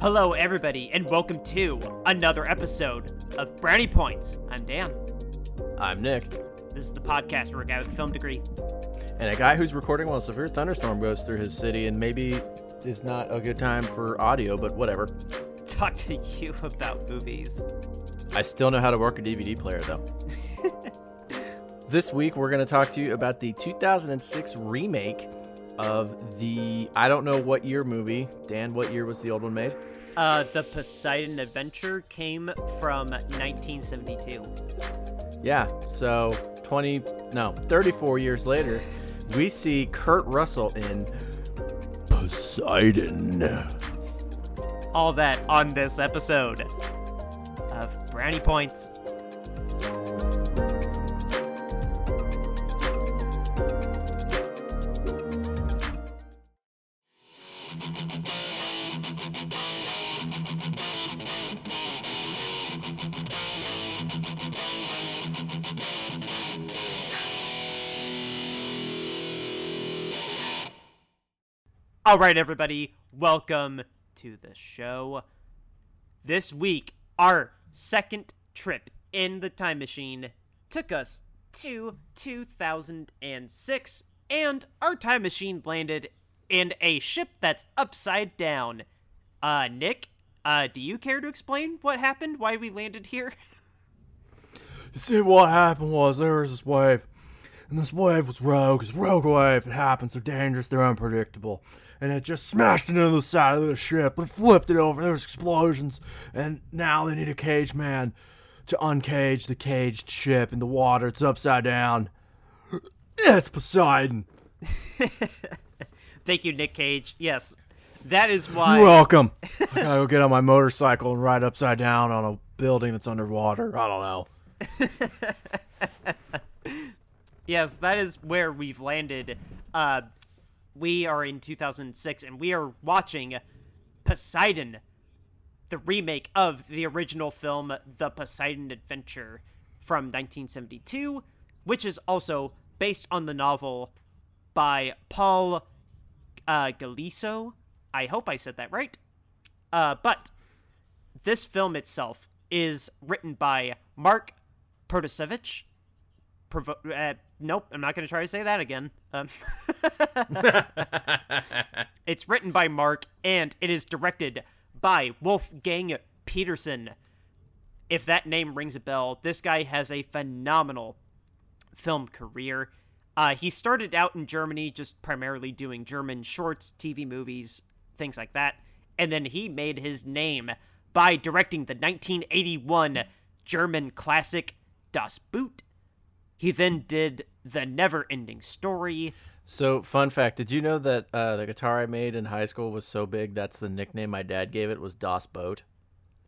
Hello, everybody, and welcome to another episode of Brownie Points. I'm Dan. I'm Nick, This is the podcast where a guy with a film degree and a guy who's recording while a severe thunderstorm goes through his city, and maybe is not a good time for audio, but whatever. talk to you about movies. I still know how to work a DVD player, though. this week, we're going to talk to you about the 2006 remake of the I don't know what year movie. Dan, what year was the old one made? Uh, the Poseidon Adventure came from 1972. Yeah, so 20, no, 34 years later, we see Kurt Russell in Poseidon. All that on this episode of Brownie Points. All right, everybody, welcome to the show. This week, our second trip in the time machine took us to 2006, and our time machine landed in a ship that's upside down. Uh, Nick, uh, do you care to explain what happened? Why we landed here? You see, what happened was there was this wave, and this wave was rogue. It's rogue wave. It happens. They're dangerous. They're unpredictable. And it just smashed into the side of the ship and flipped it over. There was explosions, and now they need a cage man to uncage the caged ship in the water. It's upside down. It's Poseidon. Thank you, Nick Cage. Yes, that is why. You're welcome. I gotta go get on my motorcycle and ride upside down on a building that's underwater. I don't know. Yes, that is where we've landed. Uh, we are in 2006, and we are watching Poseidon, the remake of the original film, The Poseidon Adventure, from 1972, which is also based on the novel by Paul uh, Galiso. I hope I said that right. Uh, but this film itself is written by Mark Protasevich. Provo- uh, nope, I'm not going to try to say that again. Um, it's written by Mark, and it is directed by Wolfgang Petersen. If that name rings a bell, this guy has a phenomenal film career. Uh, he started out in Germany, just primarily doing German shorts, TV movies, things like that. And then he made his name by directing the 1981 German classic Das Boot. He then did The Never Ending Story. So, fun fact: Did you know that uh, the guitar I made in high school was so big that's the nickname my dad gave it was Das Boat?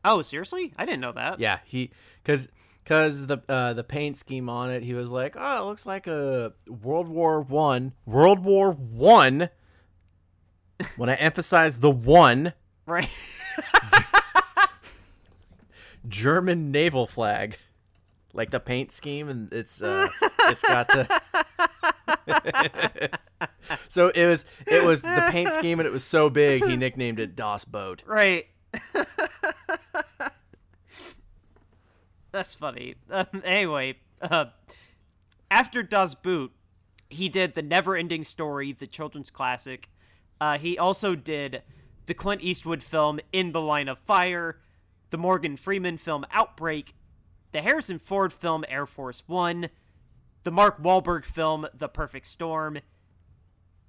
Oh, seriously? I didn't know that. Yeah, he because because the uh, the paint scheme on it, he was like, oh, it looks like a World War One, World War One. when I emphasize the one Right. German naval flag, like the paint scheme, and it's uh, it's got the. so it was it was the paint scheme, and it was so big he nicknamed it Das Boat. right. That's funny. Um, anyway, uh, after Das Boot, he did the Never Ending Story, the children's classic. Uh, he also did the Clint Eastwood film In the Line of Fire, the Morgan Freeman film Outbreak, the Harrison Ford film Air Force One, the Mark Wahlberg film The Perfect Storm,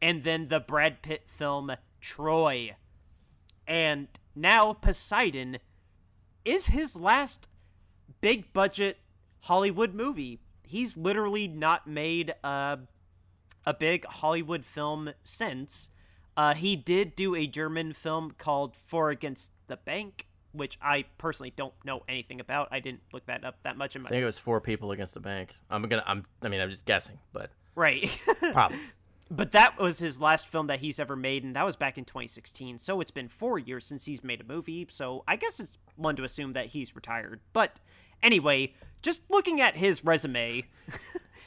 and then the Brad Pitt film Troy. And now Poseidon is his last big budget Hollywood movie. He's literally not made a, a big Hollywood film since. Uh, he did do a German film called Four Against the Bank, which I personally don't know anything about. I didn't look that up that much in my I think it was four people against the bank. I'm gonna. I'm. I mean, I'm just guessing, but right. probably. but that was his last film that he's ever made, and that was back in 2016. So it's been four years since he's made a movie. So I guess it's one to assume that he's retired. But anyway, just looking at his resume,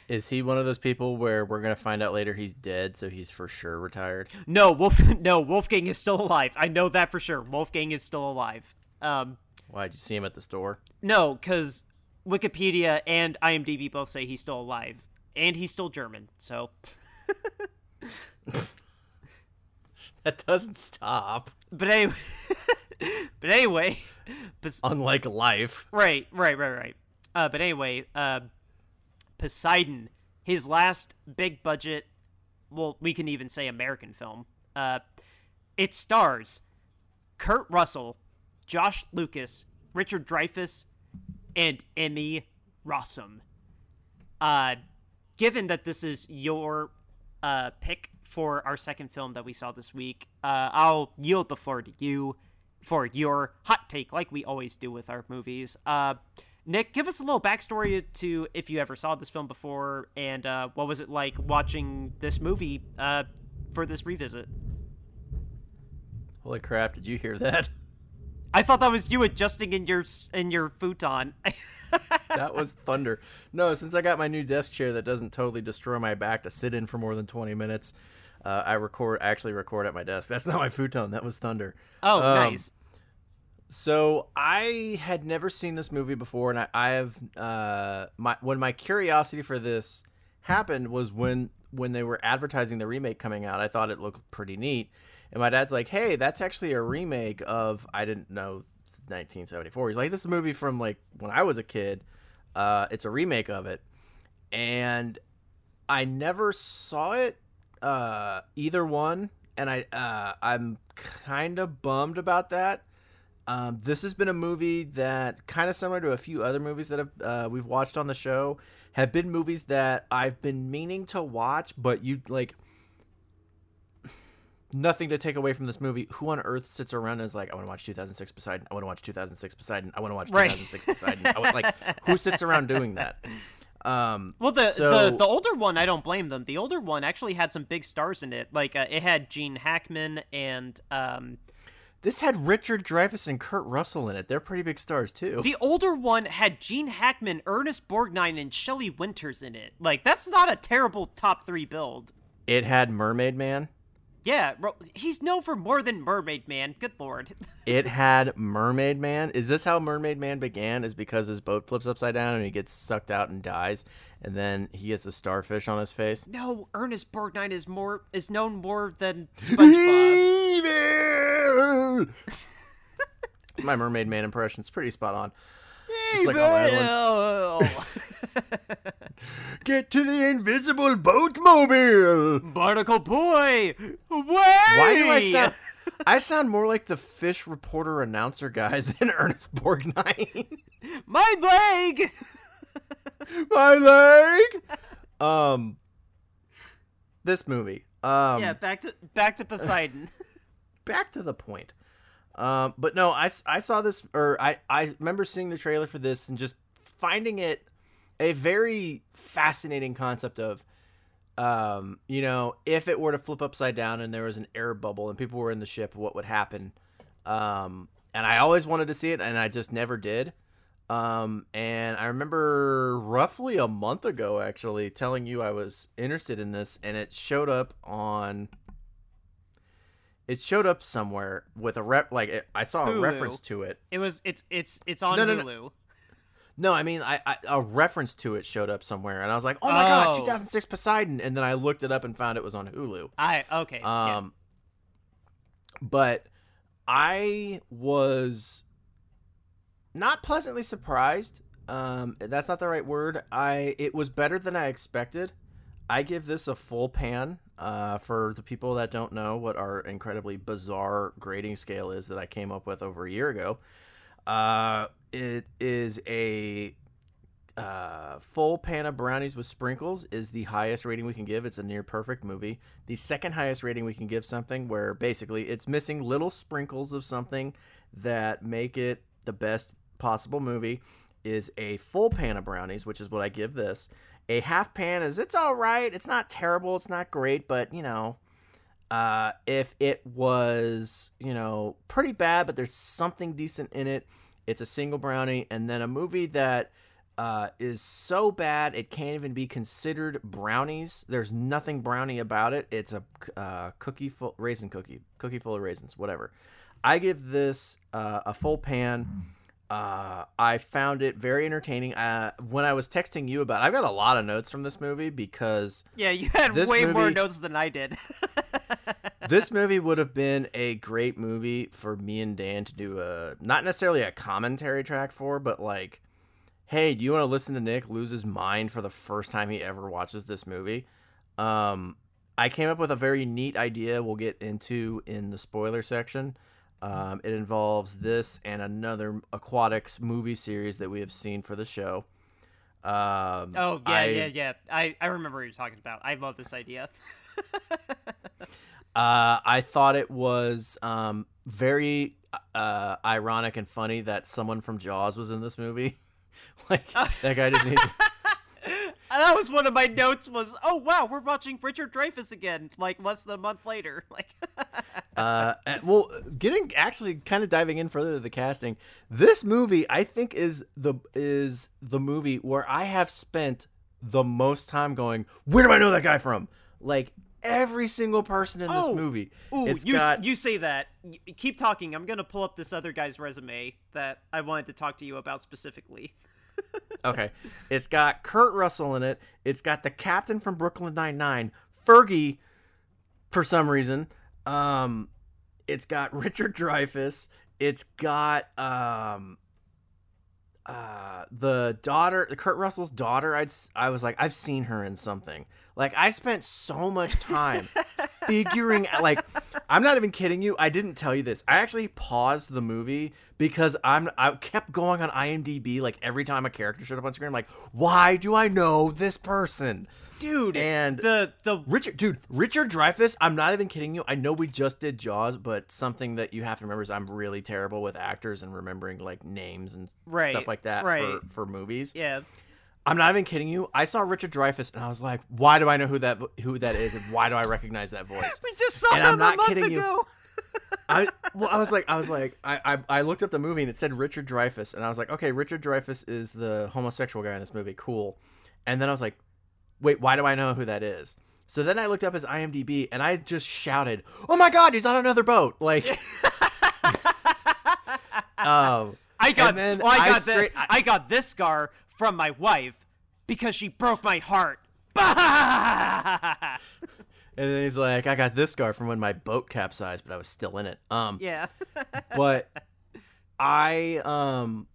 Is he one of those people where we're gonna find out later he's dead, so he's for sure retired? No, Wolf. No, Wolfgang is still alive. I know that for sure. Wolfgang is still alive. Um, Why'd you see him at the store? no, because Wikipedia and IMDb both say he's still alive, and he's still German. So, That doesn't stop. but anyway, but anyway, Pos- Unlike life. right, right, right, right. Uh, but anyway, uh, Poseidon, his last big budget, well, we can even say American film. Uh, it stars Kurt Russell, Josh Lucas, Richard Dreyfuss, and Emmy Rossum. Uh, given that this is your uh, pick for our second film that we saw this week, uh, I'll yield the floor to you for your hot take, like we always do with our movies. Uh, Nick, give us a little backstory to if you ever saw this film before, and uh, what was it like watching this movie uh, for this revisit? Holy crap! Did you hear that? I thought that was you adjusting in your in your futon. that was thunder. No, since I got my new desk chair that doesn't totally destroy my back to sit in for more than twenty minutes, uh, I record actually record at my desk. That's not my futon. That was thunder. oh, Um, nice. So I had never seen this movie before, and I, I have uh, my when my curiosity for this happened was when when they were advertising the remake coming out. I thought it looked pretty neat, and my dad's like, "Hey, that's actually a remake of I didn't know 1974." He's like, "This is a movie from like when I was a kid. Uh, it's a remake of it," and I never saw it uh, either one, and I uh, I'm kind of bummed about that. Um, this has been a movie that, kind of similar to a few other movies that have uh, we've watched on the show, have been movies that I've been meaning to watch, but you like nothing to take away from this movie. Who on earth sits around and is like, I want to watch 2006 Poseidon. I want to watch 2006 Poseidon. I want to watch Right. 2006 Poseidon. I want, like, who sits around doing that? Um, Well, the, so- the the older one, I don't blame them. The older one actually had some big stars in it. Like uh, it had Gene Hackman and um, this had Richard Dreyfuss and Kurt Russell in it. They're pretty big stars too. the older one had Gene Hackman, Ernest Borgnine, and Shelley Winters in it. Like that's not a terrible top three build. it had Mermaid Man. Yeah, he's known for more than Mermaid Man. Good lord. It had Mermaid Man. Is this how Mermaid Man began? Is because his boat flips upside down and he gets sucked out and dies, and then he gets a starfish on his face? no, Ernest Borgnine is more is known more than SpongeBob. It's my Mermaid Man impression. It's pretty spot on. Just like all the other ones. Get to the invisible boatmobile. Barnacle Boy, away! Why do I sound? I sound more like the fish reporter announcer guy than Ernest Borgnine. My leg. my leg. Um, this movie. Um, yeah, back to back to Poseidon. back to the point. Um, but no, I, I saw this, or I, I remember seeing the trailer for this and just finding it a very fascinating concept of, um, you know, if it were to flip upside down and there was an air bubble and people were in the ship, what would happen? Um, and I always wanted to see it, and I just never did. Um, and I remember roughly a month ago, actually, telling you I was interested in this, and it showed up on it showed up somewhere with a rep like it, I saw a reference to it. it was it's it's it's on No, no, no. Hulu. No, I mean I, I a reference to it showed up somewhere, and I was like, oh my god, Oh. 2006 Poseidon, and then I looked it up and found it was on Hulu. I okay. yeah. Um, but I was not pleasantly surprised. Um, that's not the right word. I it was better than I expected. I give this a full pan. Uh, for the people that don't know what our incredibly bizarre grading scale is that I came up with over a year ago, uh, it is a uh, full pan of brownies with sprinkles is the highest rating we can give. It's a near perfect movie. The second highest rating we can give something where basically it's missing little sprinkles of something that make it the best possible movie is a full pan of brownies, which is what I give this. A half pan is it's all right. It's not terrible. It's not great, but you know, uh, if it was you know pretty bad, but there's something decent in it, it's a single brownie. And then a movie that uh, is so bad it can't even be considered brownies. There's nothing brownie about it. It's a uh, cookie full raisin cookie, cookie full of raisins, whatever. I give this uh, a full pan. Uh, I found it very entertaining. Uh, when I was texting you about, I've got a lot of notes from this movie because Yeah, you had way more notes than I did. this movie would have been a great movie for me and Dan to do a not necessarily a commentary track for, but like, hey, do you want to listen to Nick lose his mind for the first time he ever watches this movie? Um, I came up with a very neat idea. We'll get into in the spoiler section. Um, it involves this and another aquatics movie series that we have seen for the show. Um, oh yeah, I- yeah, yeah. I I remember what you're talking about. I love this idea. Uh, I thought it was um, very uh, ironic and funny that someone from Jaws was in this movie. like that guy just needs. that was one of my notes. Was oh wow, we're watching Richard Dreyfuss again. Like less than a month later. Like Uh, and- well, getting actually kind of diving in further to the casting, this movie I think is the is the movie where I have spent the most time going. Where do I know that guy from? Like every single person in Oh, this movie. Ooh, it's you got you say that. Keep talking. I'm gonna pull up this other guy's resume that I wanted to talk to you about specifically. Okay. It's got Kurt Russell in it. It's got the captain from Brooklyn Nine Nine, Fergie, for some reason. Um, it's got Richard Dreyfuss. It's got um, uh, the daughter, Kurt Russell's daughter. I'd I was like, I've seen her in something. Like I spent so much time figuring out. Like I'm not even kidding you. I didn't tell you this. I actually paused the movie because I'm I kept going on IMDb like every time a character showed up on screen. I'm like, why do I know this person? Dude, And- the the Richard, dude, Richard Dreyfuss. I'm not even kidding you. I know we just did Jaws, but something that you have to remember is I'm really terrible with actors and remembering like names and Right, stuff like that right. for for movies. yeah. I'm not even kidding you. I saw Richard Dreyfuss and I was like, why do I know who that who that is and why do I recognize that voice? We just saw And him I'm not a month kidding you. ago. I well, I was like, I was like, I, I I looked up the movie and it said Richard Dreyfuss, and I was like, okay, Richard Dreyfuss is the homosexual guy in this movie, cool. And then I was like, wait, why do I know who that is? So then I looked up his IMDb and I just shouted, "Oh my God, he's on another boat!" Like, um, I got then well, I I got straight- the, I, got this scar from my wife because she broke my heart. and then he's like, "I got this scar from when my boat capsized, but I was still in it." Um, yeah. but I um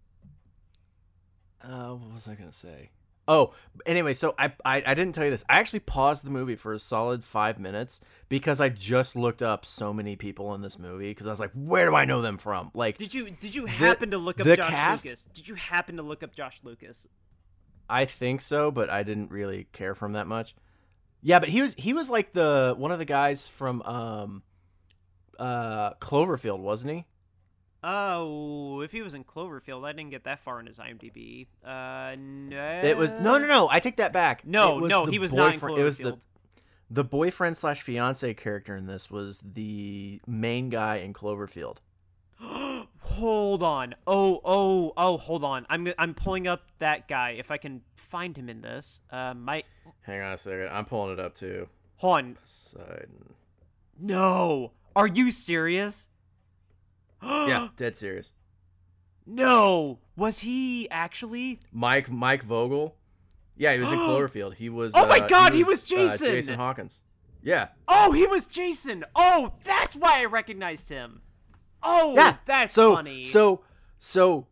uh what was I gonna say? Oh, anyway, so I, I I didn't tell you this. I actually paused the movie for a solid five minutes because I just looked up so many people in this movie because I was like, where do I know them from? Like, Did you did you happen to look up the Josh cast- Lucas? Did you happen to look up Josh Lucas? I think so, but I didn't really care for him that much. Yeah, but he was he was like the one of the guys from um uh Cloverfield, wasn't he? Oh, if he was in Cloverfield, I didn't get that far in his IMDb. Uh, no. It was no, no, no. I take that back. No, no, he was not in boyfriend- It was the the boyfriend slash fiance character in this was the main guy in Cloverfield. hold on. Oh, oh, oh, hold on. I'm I'm pulling up that guy if I can find him in this. Uh, my Hang on a second. I'm pulling it up too. hold on. Poseidon. No, are you serious? Yeah, dead serious. No, was he actually? Mike Mike Vogel. Yeah, he was in Cloverfield. He was. Oh my uh, God, he uh, was Jason! Jason Hawkins. Yeah. Oh, he was Jason. Oh, that's why I recognized him. Oh, Yeah. that's so, funny. So so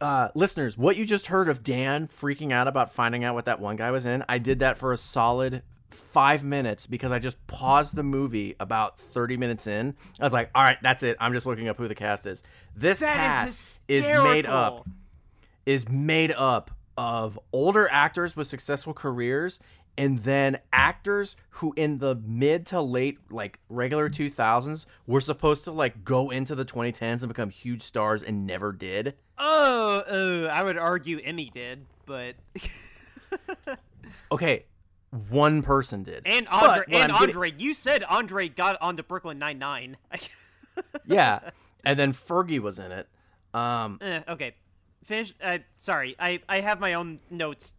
uh listeners, what you just heard of Dan freaking out about finding out what that one guy was in, I did that for a solid five minutes because I just paused the movie about 30 minutes in. I was like, all right, that's it. I'm just looking up who the cast is. This That cast is is made up is made up of older actors with successful careers and then actors who in the mid to late like regular 2000s were supposed to like go into the 2010s and become huge stars and never did Oh, uh, I would argue Emmy did, but okay one person did and Andre and I'm getting- Andre, you said Andre got onto Brooklyn Nine Nine. yeah and then fergie was in it um eh, okay, finish. Uh, sorry, I I have my own notes,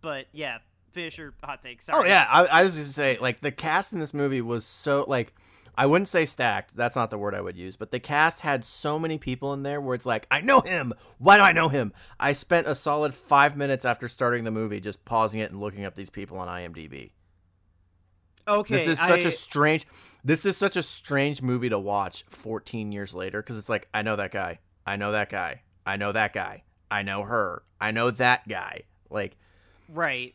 but yeah, finish your hot take. Sorry. Oh yeah, I, I was just gonna say like the cast in this movie was so like I wouldn't say stacked. That's not the word I would use, but the cast had so many people in there where it's like I know him. Why do I know him? I spent a solid five minutes after starting the movie just pausing it and looking up these people on IMDb. Okay. This is such I- a strange. This is such a strange movie to watch 14 years later because it's like I know that guy. I know that guy. I know that guy. I know her. I know that guy. Like right.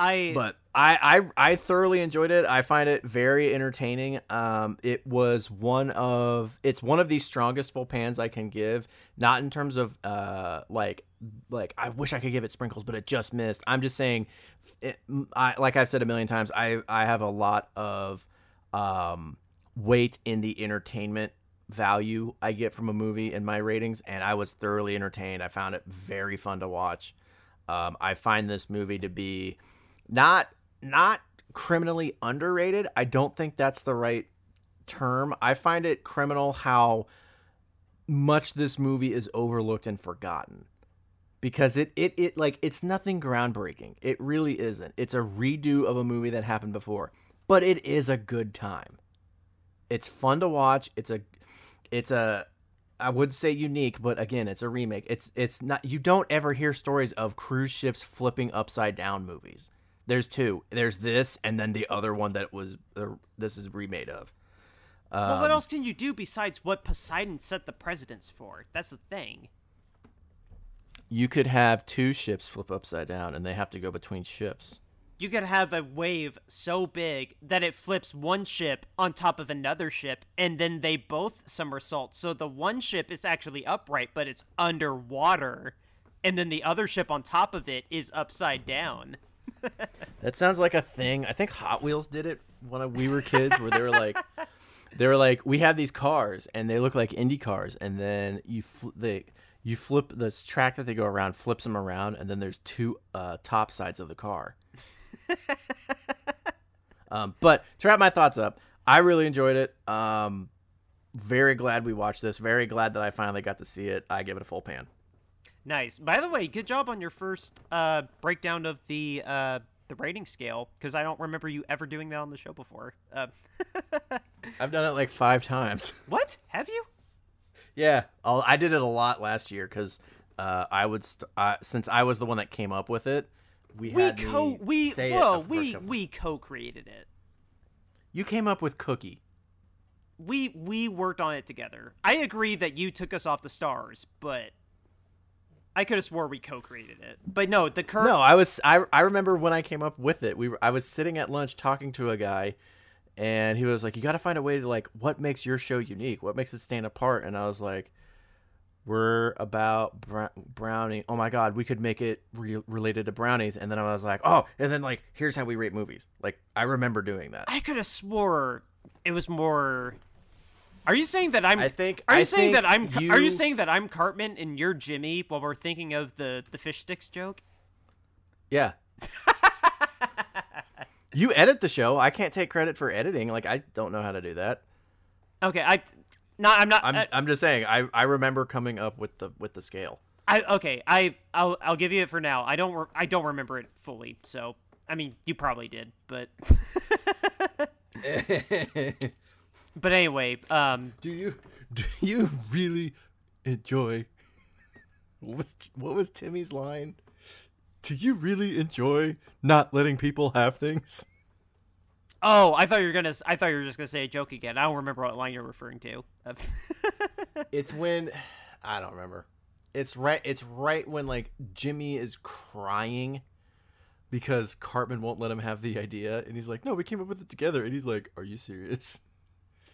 I but I, I I thoroughly enjoyed it. I find it very entertaining. Um, it was one of it's one of the strongest full pans I can give. Not in terms of uh like like I wish I could give it sprinkles, but it just missed. I'm just saying, it, I like I've said a million times. I I have a lot of um weight in the entertainment value I get from a movie in my ratings, and I was thoroughly entertained. I found it very fun to watch. Um, I find this movie to be not not criminally underrated. I don't think that's the right term. I find it criminal how much this movie is overlooked and forgotten. Because it, it it like it's nothing groundbreaking. It really isn't. It's a redo of a movie that happened before. But it is a good time. It's fun to watch. It's a it's a I would say unique, but again, it's a remake. It's it's not you don't ever hear stories of cruise ships flipping upside down movies. There's two. There's this and then the other one that was uh, this is remade of. well, what Um, else can you do besides what Poseidon set the precedence for? That's the thing. You could have two ships flip upside down and they have to go between ships. You could have a wave so big that it flips one ship on top of another ship, and then they both somersault. So the one ship is actually upright, but it's underwater, and then the other ship on top of it is upside down. That sounds like a thing. I think Hot Wheels did it when we were kids, where they were like, they were like, we have these cars and they look like Indy cars, and then you fl- they you flip the track that they go around, flips them around, and then there's two uh, top sides of the car. um, but to wrap my thoughts up, I really enjoyed it. Um, very glad we watched this. Very glad that I finally got to see it. I give it a full pan. Nice. By the way, good job on your first uh, breakdown of the uh, the rating scale, because I don't remember you ever doing that on the show before. Uh, I've done it like five times. what? Have you? Yeah, I'll, I did it a lot last year because uh, I would st- uh, since I was the one that came up with it. We, We had co we whoa we we co-created it. You came up with Cookie. We we worked on it together. I agree that you took us off the stars, but I could have swore we co-created it. But no, the current No, I was I, I remember when I came up with it. We were, I was sitting at lunch talking to a guy, and he was like, "You got to find a way to like what makes your show unique. What makes it stand apart." And I was like, "We're about br- brownie. Oh my god, we could make it re- related to brownies." And then I was like, "Oh," and then like, here's how we rate movies. Like I remember doing that. I could have swore it was more. Are you saying that I'm? I think- Are you I saying that I'm? think Are you you- saying that I'm Cartman and you're Jimmy while we're thinking of the the fish sticks joke? Yeah. you edit the show. I can't take credit for editing. Like I don't know how to do that. Okay, I. Not. I'm not. I'm uh, I'm just saying. I I remember coming up with the with the scale. I okay. I I'll I'll give you it for now. I don't. Re- I don't remember it fully. So I mean, you probably did, but but anyway. Um. do you do you really enjoy what was what was Timmy's line? Do you really enjoy not letting people have things? Oh, I thought you were gonna. I thought you were just gonna say a joke again. I don't remember what line you're referring to. It's when I don't remember. It's right it's right when like Jimmy is crying because Cartman won't let him have the idea and he's like, "No, we came up with it together." And he's like, "Are you serious?"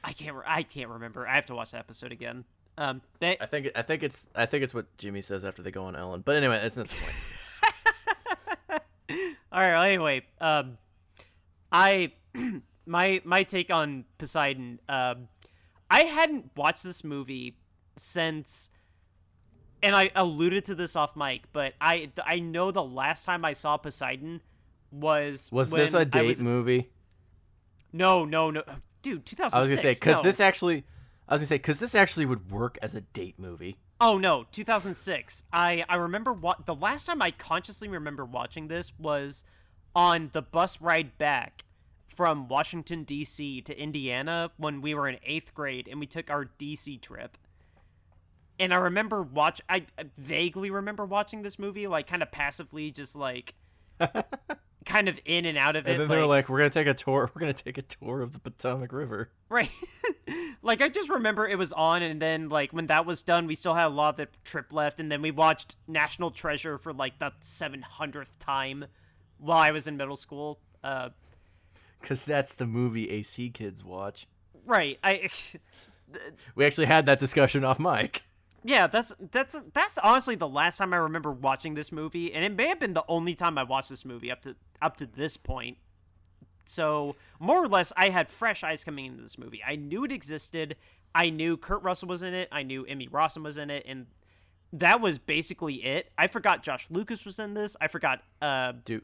I can't. Re- I can't remember. I have to watch the episode again. Um. They, I think I think it's I think it's what Jimmy says after they go on Ellen. But anyway, that's not the point. All right. Well, anyway, um, I my my take on Poseidon. Um, I hadn't watched this movie since, and I alluded to this off mic, but I I know the last time I saw Poseidon was Was this a date was- movie? No, no, no, dude. 2006. I was gonna say because no. this actually, I was gonna say because this actually would work as a date movie. Oh no, 2006. I I remember what the last time I consciously remember watching this was on the bus ride back from Washington D.C. to Indiana when we were in 8th grade and we took our DC trip. And I remember watch I I vaguely remember watching this movie like kind of passively just like kind of in and out of it. And then they're like, "We're gonna take a tour. We're gonna take a tour of the Potomac River." Right. like I just remember it was on, and then like when that was done, we still had a lot of the trip left, and then we watched National Treasure for like the seven hundredth time while I was in middle school. Uh, Cause that's the movie AC kids watch. right. I. We actually had that discussion off mic. Yeah, that's that's that's honestly the last time I remember watching this movie, and it may have been the only time I watched this movie up to up to this point. So more or less, I had fresh eyes coming into this movie. I knew it existed. I knew Kurt Russell was in it. I knew Emmy Rossum was in it, and that was basically it. I forgot Josh Lucas was in this. I forgot. Uh, Do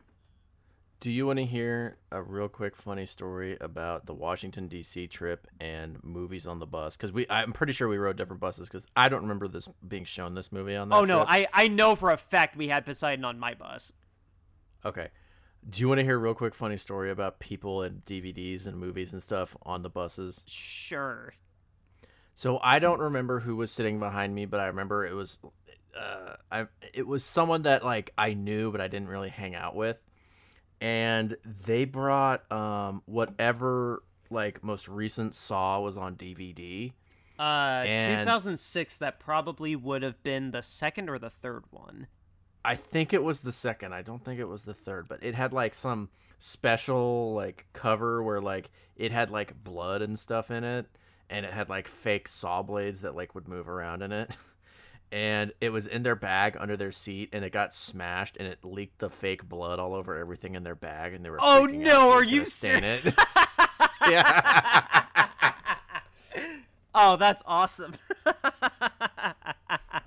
Do you want to hear a real quick funny story about the Washington D.C. trip and movies on the bus? Because we, I'm pretty sure we rode different buses. Because I don't remember this being shown this movie on. That oh no, trip. I I know for a fact we had Poseidon on my bus. Okay. Do you want to hear a real quick funny story about people and DVDs and movies and stuff on the buses? Sure. So I don't remember who was sitting behind me, but I remember it was, uh, I it was someone that like I knew, but I didn't really hang out with, and they brought um whatever like most recent Saw was on DVD. Uh, And- 2006. That probably would have been the second or the third one. I think it was the second. I don't think it was the third, but it had like some special like cover where like it had like blood and stuff in it and it had like fake saw blades that like would move around in it. And it was in their bag under their seat and it got smashed and it leaked the fake blood all over everything in their bag and they were Oh, freaking no, are you gonna it. yeah. Oh, that's awesome.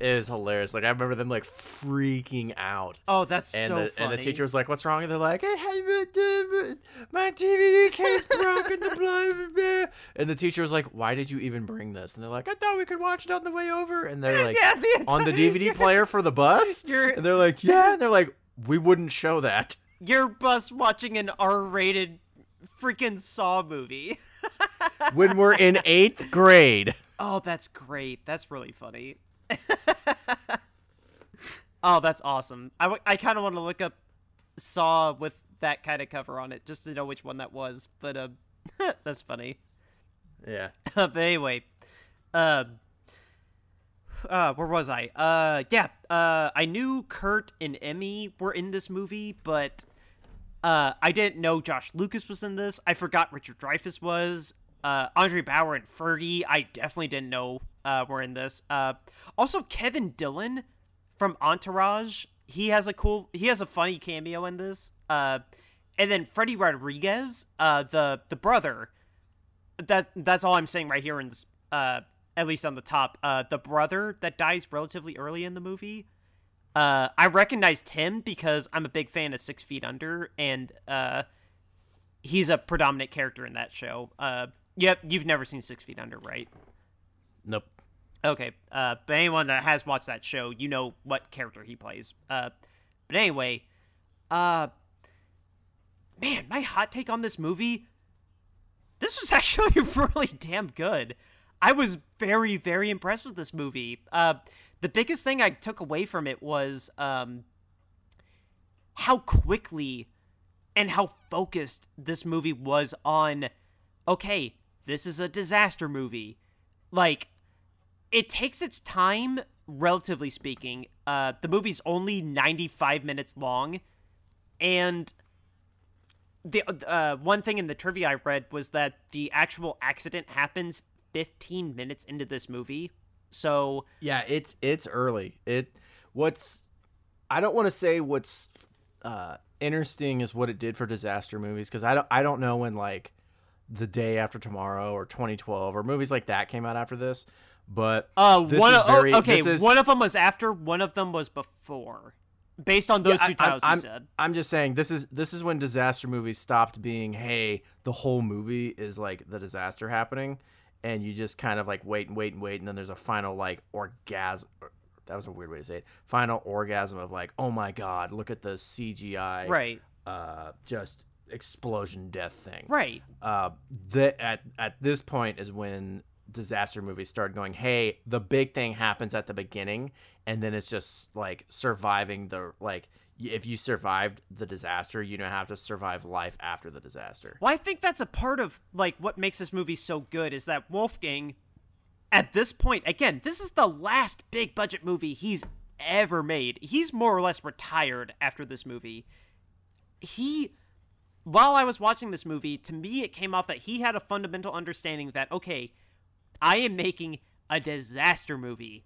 It was hilarious. Like I remember them like freaking out. oh, that's And so the funny. and the teacher was like, "What's wrong?" And they're like, "I my DVD case broken." The. And the teacher was like, "Why did you even bring this?" And they're like, "I thought we could watch it on the way over." And they're like, yeah, the "On the DVD player for the bus?" And they're like, "Yeah." And they're like, "We wouldn't show that." Your bus watching an R-rated freaking Saw movie. When we're in eighth grade. Oh, that's great. That's really funny. oh, that's awesome. I, w- I kind of want to look up Saw with that kind of cover on it just to know which one that was. But uh, that's funny. Yeah. but anyway, uh, uh, where was I? Uh, yeah, uh, I knew Kurt and Emmy were in this movie, but uh, I didn't know Josh Lucas was in this. I forgot Richard Dreyfuss was. Uh, Andre Braugher and Fergie, I definitely didn't know uh, were in this. Uh, also, Kevin Dillon from Entourage, he has a cool, he has a funny cameo in this. Uh, and then Freddy Rodriguez, uh, the the brother, that that's all I'm saying right here in this uh at least on the top uh the brother that dies relatively early in the movie uh I recognized him because I'm a big fan of 6 Feet Under and uh he's a predominant character in that show uh yep you've never seen 6 Feet Under right Nope. Okay, uh, but anyone that has watched that show, you know what character he plays. Uh, but anyway, uh, man, my hot take on this movie, this was actually really damn good. I was very, very impressed with this movie. Uh, the biggest thing I took away from it was um, how quickly and how focused this movie was on. Okay, this is a disaster movie. Like, it takes its time, relatively speaking. Uh, the movie's only 95 minutes long, and the uh, one thing in the trivia I read was that the actual accident happens 15 minutes into this movie. So, Yeah, it's it's early. It what's I don't want to say what's uh interesting is what it did for disaster movies because I don't I don't know when like the day after tomorrow or 2012 or movies like that came out after this, but uh, This one of, oh, okay, this is- one of them was after, one of them was before, based on those Yeah, two I- titles I'm, you said. I'm just saying this is this is when disaster movies stopped being hey the whole movie is like the disaster happening and you just kind of like wait and wait and wait, and then there's a final like orgasm. That was a weird way to say it. Final orgasm of like, oh my god, look at the CGI, Right. Uh, just explosion death thing, Right. uh, the, at at this point is when disaster movies start going. Hey, the big thing happens at the beginning, and then it's just like surviving the like. If you survived the disaster, you don't have to survive life after the disaster. Well, I think that's a part of like what makes this movie so good is that Wolfgang at this point again, this is the last big budget movie he's ever made. He's more or less retired after this movie. He while I was watching this movie, to me it came off that he had a fundamental understanding that okay, I am making a disaster movie.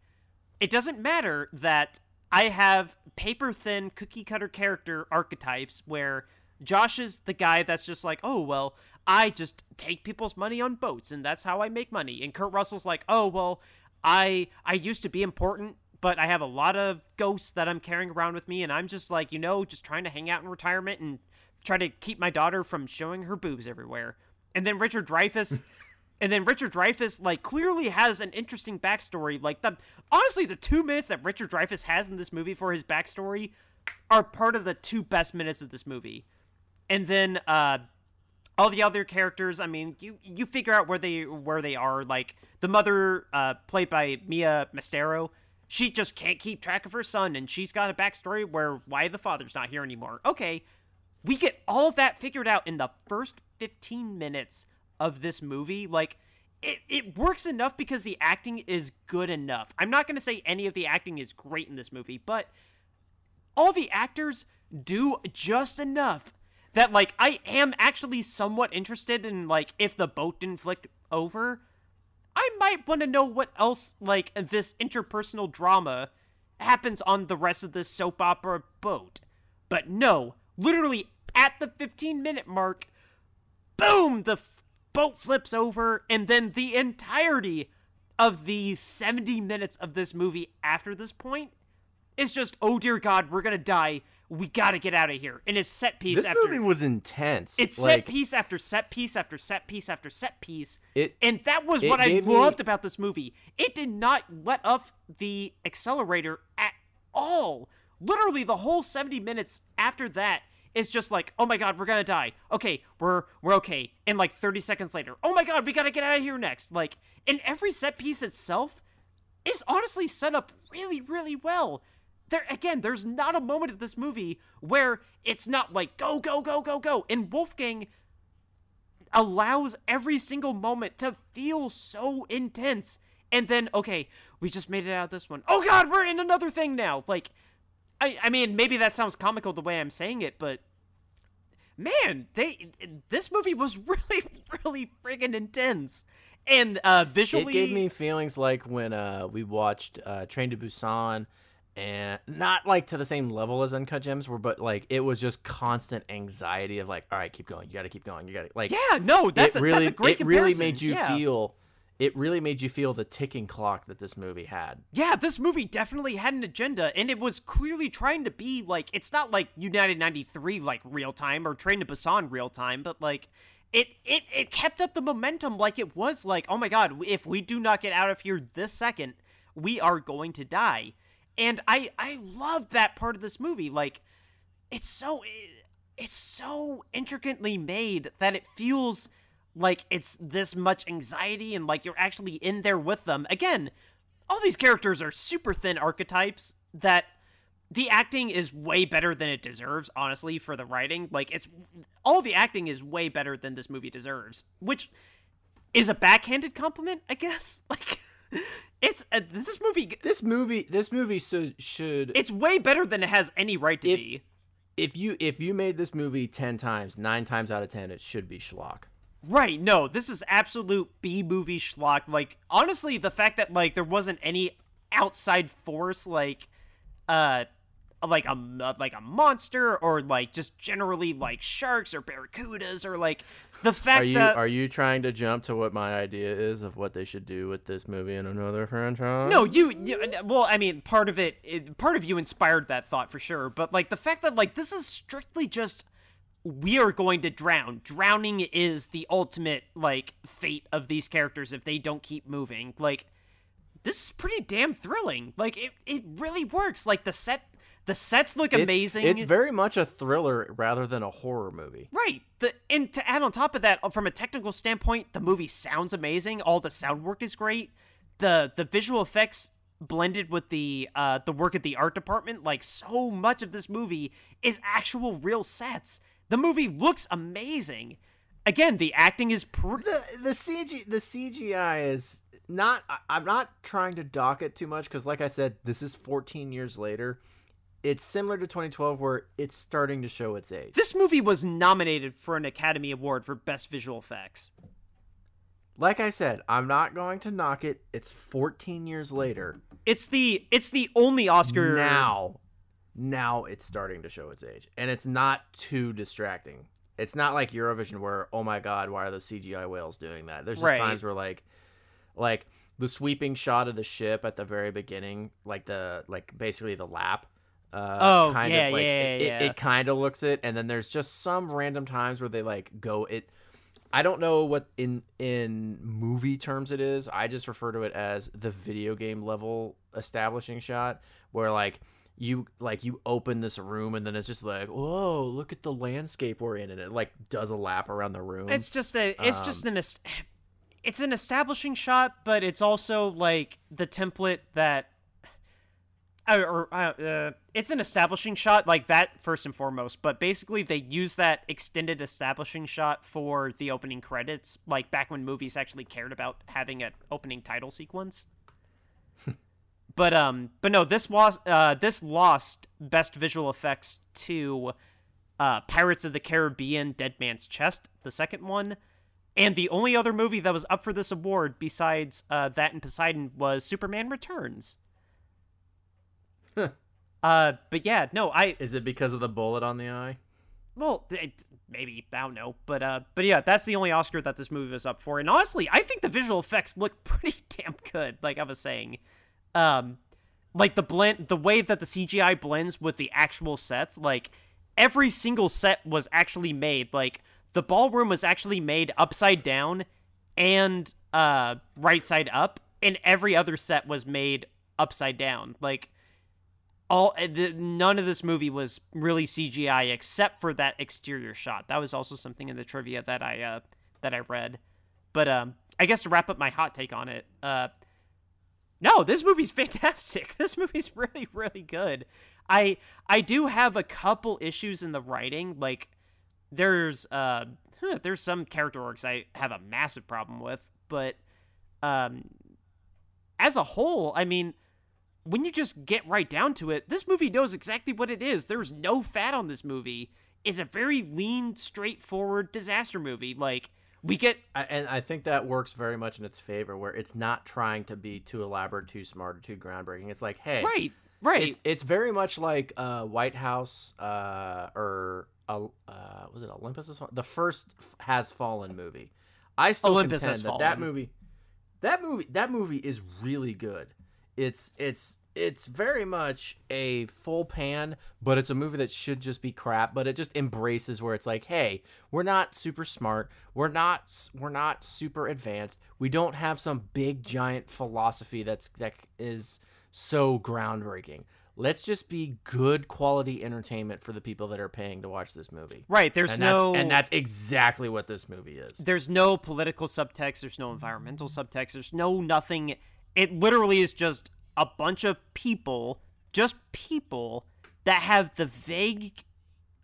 It doesn't matter that I have paper thin cookie cutter character archetypes where Josh is the guy that's just like, oh, well, I just take people's money on boats and that's how I make money. And Kurt Russell's like, oh, well, I I used to be important, but I have a lot of ghosts that I'm carrying around with me and I'm just like, you know, just trying to hang out in retirement and try to keep my daughter from showing her boobs everywhere. And then Richard Dreyfuss and then Richard Dreyfuss like clearly has an interesting backstory. Like the honestly, the two minutes that Richard Dreyfuss has in this movie for his backstory are part of the two best minutes of this movie. And then uh all the other characters, I mean, you you figure out where they where they are. Like the mother, uh, played by Mia Maestro, she just can't keep track of her son, and she's got a backstory where why the father's not here anymore. Okay, we get all of that figured out in the first 15 minutes of this movie. Like, it, it works enough because the acting is good enough. I'm not going to say any of the acting is great in this movie, but all the actors do just enough that, like, I am actually somewhat interested in, like, if the boat didn't flick over, I might want to know what else, like, this interpersonal drama happens on the rest of this soap opera boat. But no, literally at the 15 minute mark, boom, the f- boat flips over, and then the entirety of the 70 minutes of this movie after this point is just, oh dear God, we're gonna die. We gotta get out of here. And it's set piece This after movie was intense. it's like, set piece after set piece after set piece after set piece. It- and that was what I gave me- loved about this movie. It did not let off the accelerator at all. Literally the whole 70 minutes after that is just like, "Oh my god, we're to die. Okay, we're we're okay." And like 30 seconds later, "Oh my god, we got to get out of here next." Like, and every set piece itself is honestly set up really, really well. There again, there's not a moment of this movie where it's not like go, go, go, go, go. And Wolfgang allows every single moment to feel so intense. And then, okay, we just made it out of this one. Oh god, we're in another thing now. Like I I mean, maybe that sounds comical the way I'm saying it, but man, they this movie was really, really friggin' intense. And uh visually It gave me feelings like when uh, we watched uh, Train to Busan, and not like to the same level as Uncut Gems, were but like it was just constant anxiety of like, all right, keep going, you got to keep going, you got to like. Yeah, no, that's it a, really, that's a great it really made you yeah. feel. It really made you feel the ticking clock that this movie had. Yeah, this movie definitely had an agenda, and it was clearly trying to be like it's not like United '93 like real time or Train to Busan real time, but like it it it kept up the momentum like it was like oh my god, if we do not get out of here this second, we are going to die. And I I love that part of this movie. Like it's so eh, it's so intricately made that it feels like it's this much anxiety and like you're actually in there with them. Again, all these characters are super thin archetypes that the acting is way better than it deserves, honestly, for the writing. Like it's all the acting is way better than this movie deserves, which is a backhanded compliment, I guess. Like it's uh, this movie This movie, this movie should should it's way better than it has any right to If- be. if you if you made this movie ten times, nine times out of ten, it should be schlock. Right, no, this is absolute B movie schlock. Like, honestly, the fact that like there wasn't any outside force, like, uh, like a like a monster or like just generally like sharks or barracudas or like the fact Are you that are you trying to jump to what my idea is of what they should do with this movie and another franchise? no, you, you. Well, I mean, part of it, it, part of you inspired that thought for sure. But like the fact that like this is strictly just we are going to drown. Drowning is the ultimate like fate of these characters if they don't keep moving. Like this is pretty damn thrilling. Like it it really works. Like the set the sets look It's- amazing. It's, very much a thriller rather than a horror movie. Right. The and to add on top of that, from a technical standpoint, the movie sounds amazing. All the sound work is great. The the visual effects blended with the uh the work at the art department, like so much of this movie is actual real sets. The movie looks amazing. Again, the acting is pr- The the CG the CGI is not. I- I'm not trying to dock it too much because, like I said, this is 14 years later. It's similar to 2012 where it's starting to show its age. This movie was nominated for an Academy Award for Best Visual Effects. Like I said, I'm not going to knock it. It's 14 years later. It's the it's the only Oscar Now, now it's starting to show its age, and it's not too distracting. It's not like Eurovision where, oh my god, why are those CGI whales doing that? There's just Right. times where like, like the sweeping shot of the ship at the very beginning, like the like basically the lap. Uh, Oh, kind yeah, of like, yeah, it, yeah, it, yeah. it kind of looks it, and then there's just some random times where they like go it. I don't know what in in movie terms it is. I just refer to it as the video game level establishing shot where like you like you open this room and then it's just like, "Whoa, look at the landscape we're in." And it like does a lap around the room. It's just a it's Um, just an est- it's an establishing shot, but it's also like the template that or uh, it's an establishing shot like that first and foremost, but basically they use that extended establishing shot for the opening credits, like back when movies actually cared about having an opening title sequence. but um but no, this was uh this lost best visual effects to uh Pirates of the Caribbean Dead Man's Chest, the second one. And the only other movie that was up for this award besides uh, that and Poseidon was Superman Returns. Huh. Uh, but yeah, no, I Is it because of the bullet on the eye? well, it, maybe I don't know, but uh, but yeah, that's the only Oscar that this movie was up for. And honestly, I think the visual effects look pretty damn good. Like I was saying, um, like the blend, the way that the CGI blends with the actual sets, like every single set was actually made. Like the ballroom was actually made upside down and uh right side up, and every other set was made upside down. Like all uh, the, none of this movie was really CGI except for that exterior shot. That was also something in the trivia that I uh that I read. But um I guess to wrap up my hot take on it, uh no, this movie's fantastic. This movie's really really good. I I do have a couple issues in the writing like there's uh there's some character arcs I have a massive problem with, but um as a whole, I mean when you just get right down to it, this movie knows exactly what it is. There's no fat on this movie. It's a very lean, straightforward disaster movie. Like we get I, and I think that works very much in its favor, where it's not trying to be too elaborate, too smart, or too groundbreaking. It's like, hey, right, right. It's it's very much like uh, White House uh, or uh, uh, was it Olympus? Fallen? The first Has Fallen movie. I still Olympus contend Has that that movie, that movie, that movie is really good. It's it's it's very much a full pan, but it's a movie that should just be crap. But it just embraces where it's like, hey, we're not super smart, we're not we're not super advanced, we don't have some big giant philosophy that's that is so groundbreaking. Let's just be good quality entertainment for the people that are paying to watch this movie. right. There's and no that's, and that's exactly what this movie is. there's no political subtext. There's no environmental subtext. There's no nothing. It literally is just a bunch of people, just people that have the vague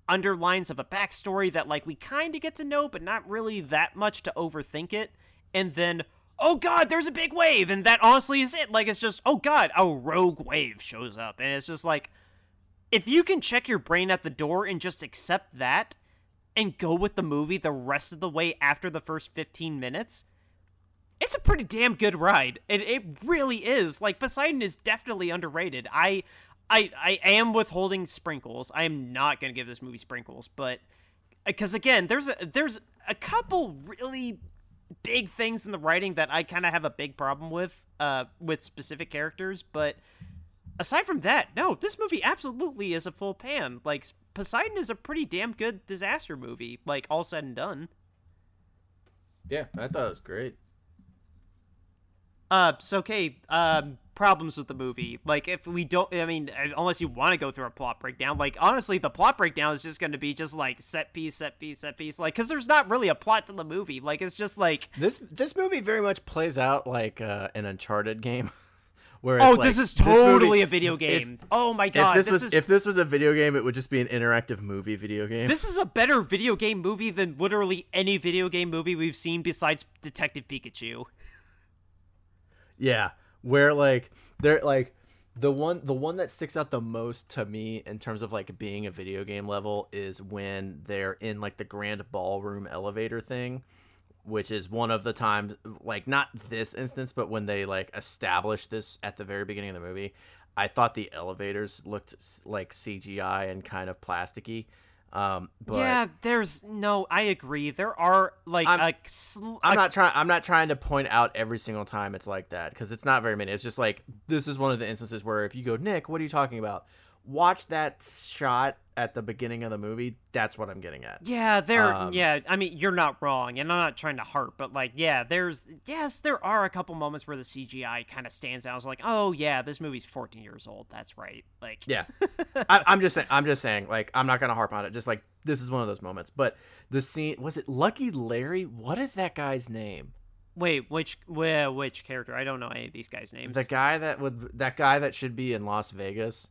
underlines of a backstory that like we kind of get to know, but not really that much to overthink it. And then, oh god, there's a big wave, and that honestly is it. Like it's just, oh god, a rogue wave shows up, and it's just like, if you can check your brain at the door and just accept that, and go with the movie the rest of the way after the first 15 minutes, it's a pretty damn good ride. It, it really is. Like Poseidon is definitely underrated. I I I am withholding sprinkles. I am not going to give this movie sprinkles, but because again, there's a there's a couple really big things in the writing that I kind of have a big problem with uh with specific characters, but aside from that, no, this movie absolutely is a full pan. Like Poseidon is a pretty damn good disaster movie. Like all said and done. Yeah, I thought it was great. Uh, so okay. Um, problems with the movie. Like if we don't, I mean, unless you want to go through a plot breakdown. Like honestly, the plot breakdown is just going to be just like set piece, set piece, set piece. Like because there's not really a plot to the movie. Like it's just like This this movie very much plays out like uh, an Uncharted game. Where oh, like, this is movie- totally a video game. oh my If god, this, this, was is if this was a video game, it would just be an interactive movie video game. this is a better video game movie than literally any video game movie we've seen besides Detective Pikachu. Yeah, where like they're like the one the one that sticks out the most to me in terms of like being a video game level is when they're in like the grand ballroom elevator thing, which is one of the times like not this instance, but when they like establish this at the very beginning of the movie. I thought the elevators looked like CGI and kind of plasticky. Um, but yeah, there's no. I agree. There are like I'm- a sl- I'm not trying. I'm not trying to point out every single time it's like that because it's not very many. It's just like this is one of the instances where if you go, Nick, what are you talking about? Watch that shot at the beginning of the movie. That's what I'm getting at. Yeah, there. Um, yeah, I mean, you're not wrong, and I'm not trying to harp, but like, yeah, there's yes, there are a couple moments where the CGI kind of stands out. I was like, oh yeah, this movie's 14 years old. That's right. Like, Yeah, I, I'm just saying. I'm just saying. Like I'm not gonna harp on it. Just like this is one of those moments. But the scene was it Lucky Larry? What is that guy's name? wait, which wh- which character? I don't know any of these guys' names. The guy that would that guy that should be in Las Vegas.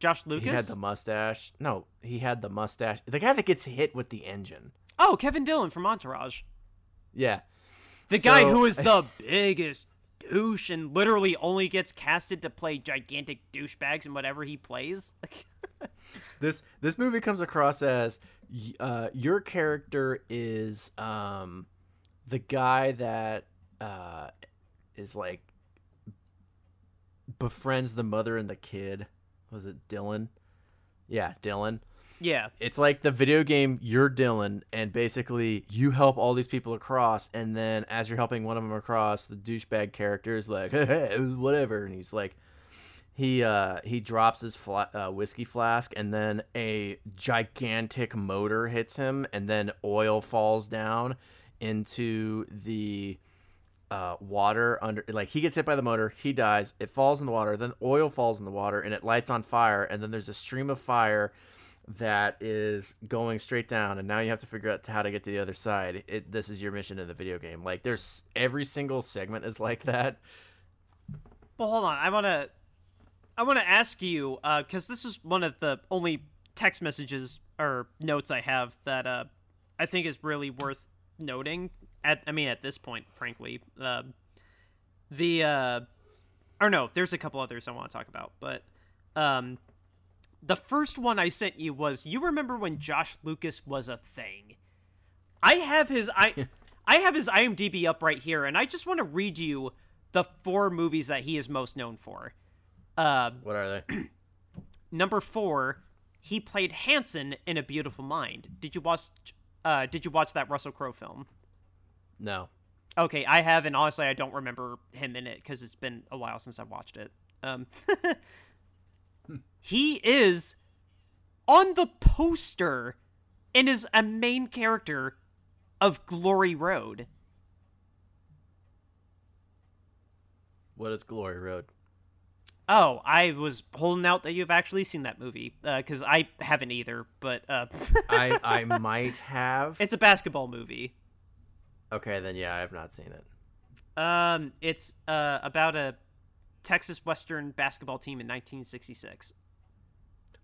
Josh Lucas. He had the mustache. No, he had the mustache. The guy that gets hit with the engine. oh, Kevin Dillon from Entourage. Yeah. The guy who is the biggest douche and literally only gets casted to play gigantic douchebags in whatever he plays. this this movie comes across as uh, your character is um, the guy that uh, is like befriends the mother and the kid. Was it Dylan? Yeah, Dylan. yeah. It's like the video game you're Dylan, and basically you help all these people across, and then as you're helping one of them across, the douchebag character is like, hey, whatever, and he's like, he uh he drops his fla- uh, whiskey flask, and then a gigantic motor hits him, and then oil falls down into the uh, water under like he gets hit by the motor he dies it falls in the water then oil falls in the water and it lights on fire and then there's a stream of fire that is going straight down and now you have to figure out how to get to the other side it, this is your mission in the video game like there's every single segment is like that Well, hold on. I want to I want to ask you because this is one of the only text messages or notes I have that uh, I think is really worth noting. At I mean, at this point, frankly, uh, the uh, or no, there's a couple others I want to talk about, but um, the first one I sent you was you remember when Josh Lucas was a thing. I have his I I have his IMDb up right here, and I just want to read you the four movies that he is most known for. Uh, what are they number four, he played Hansen in A Beautiful Mind. Did you watch? Uh, did you watch that Russell Crowe film? No Okay, I have, and honestly, I don't remember him in it because it's been a while since I've watched it. Um, he is on the poster and is a main character of Glory Road. what is glory road Oh, I was holding out that you've actually seen that movie because I haven't either. But uh, i i might have it's a basketball movie. Okay then yeah i have not seen it Um, it's uh about a Texas Western basketball team in 1966.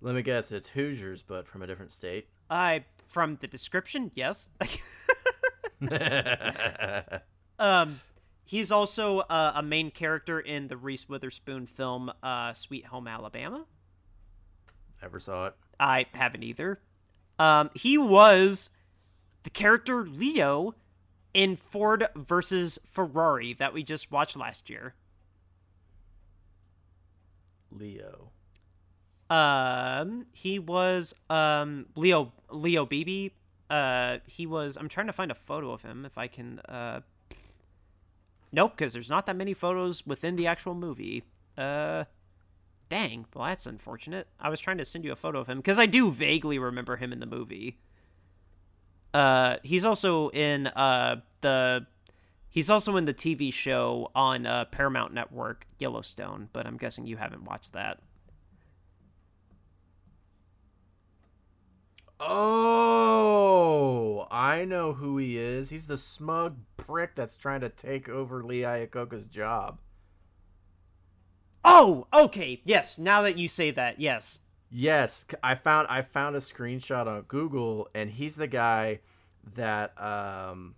let me guess it's hoosiers but from a different state I from the description, yes. um, he's also uh, a main character in the Reese Witherspoon film uh, Sweet Home Alabama. never saw it I haven't either. Um, he was the character Leo in Ford versus Ferrari that we just watched last year. leo Um, he was um Leo Leo Beebe. Uh, he was. I'm trying to find a photo of him if I can. Uh, nope, because there's not that many photos within the actual movie. Uh, Dang, well that's unfortunate. I was trying to send you a photo of him because I do vaguely remember him in the movie. Uh, he's also in uh the he's also in the TV show on uh, Paramount Network Yellowstone, but I'm guessing you haven't watched that. Oh, I know who he is. He's the smug prick that's trying to take over Lee Iacocca's job. Oh, okay. Yes, now that you say that, yes. Yes, I found I found a screenshot on Google, and he's the guy that um,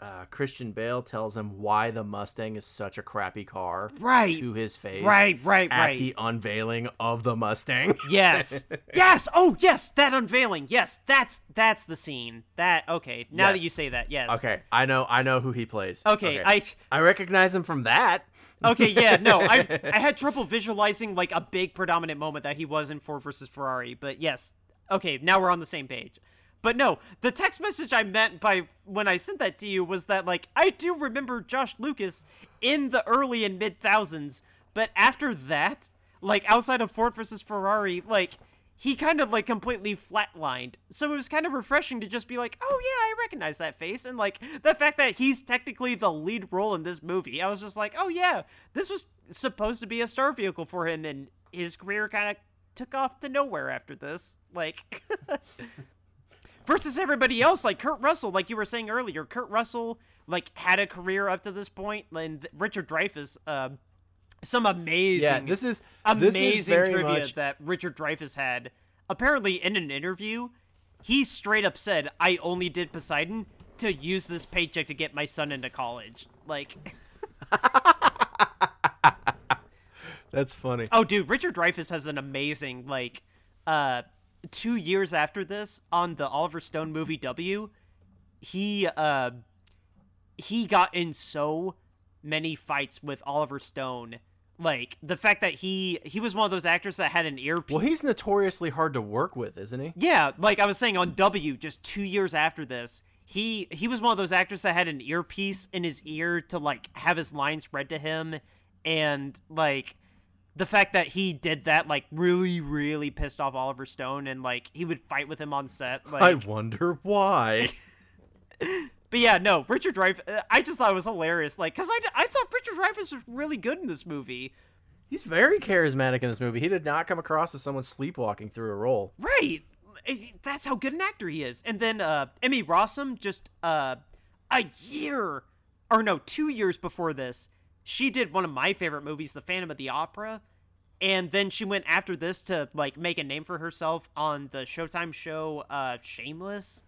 uh, Christian Bale tells him why the Mustang is such a crappy car Right. to his face. Right, right, At right. the unveiling of the Mustang. Yes. yes. Oh, yes, that unveiling. Yes, that's that's the scene. That okay. Now that you say that, yes. okay, I know I know who he plays. Okay, I I recognize him from that. Okay, yeah, no, I I had trouble visualizing like a big predominant moment that he was in Ford versus Ferrari, but yes. Okay, now we're on the same page. But no, the text message I meant by when I sent that to you was that like I do remember Josh Lucas in the early and mid thousands, but after that, like outside of Ford versus Ferrari, like he kind of like completely flatlined. So it was kind of refreshing to just be like, "Oh yeah, I recognize that face." And like the fact that he's technically the lead role in this movie, I was just like, "Oh yeah, this was supposed to be a star vehicle for him and his career kind of took off to nowhere after this." Like versus everybody else like Kurt Russell, like you were saying earlier, Kurt Russell like had a career up to this point and Richard Dreyfuss uh, some amazing Yeah, this is amazing this is very trivia much that Richard Dreyfuss had. Apparently, in an interview, he straight up said, "I only did Poseidon to use this paycheck to get my son into college." Like, that's funny. oh, dude, Richard Dreyfuss has an amazing like. Uh, two years after this, on the Oliver Stone movie W, he uh, he got in so many fights with Oliver Stone. Like the fact that he he was one of those actors that had an earpiece. Well, he's notoriously hard to work with, isn't he? Yeah, like I was saying on W, just two years after this, he he was one of those actors that had an earpiece in his ear to like have his lines read to him, and like the fact that he did that like really really pissed off Oliver Stone, and like he would fight with him on set. Like, I wonder why. but yeah, no, Richard Dreyfuss. I just thought it was hilarious, like because I I thought Richard Dreyfuss was really good in this movie. He's very charismatic in this movie. He did not come across as someone sleepwalking through a role. Right. That's how good an actor he is. And then uh Emmy Rossum just uh a year or no, 2 years before this, she did one of my favorite movies, The Phantom of the Opera. And then she went after this to like make a name for herself on the Showtime show uh Shameless.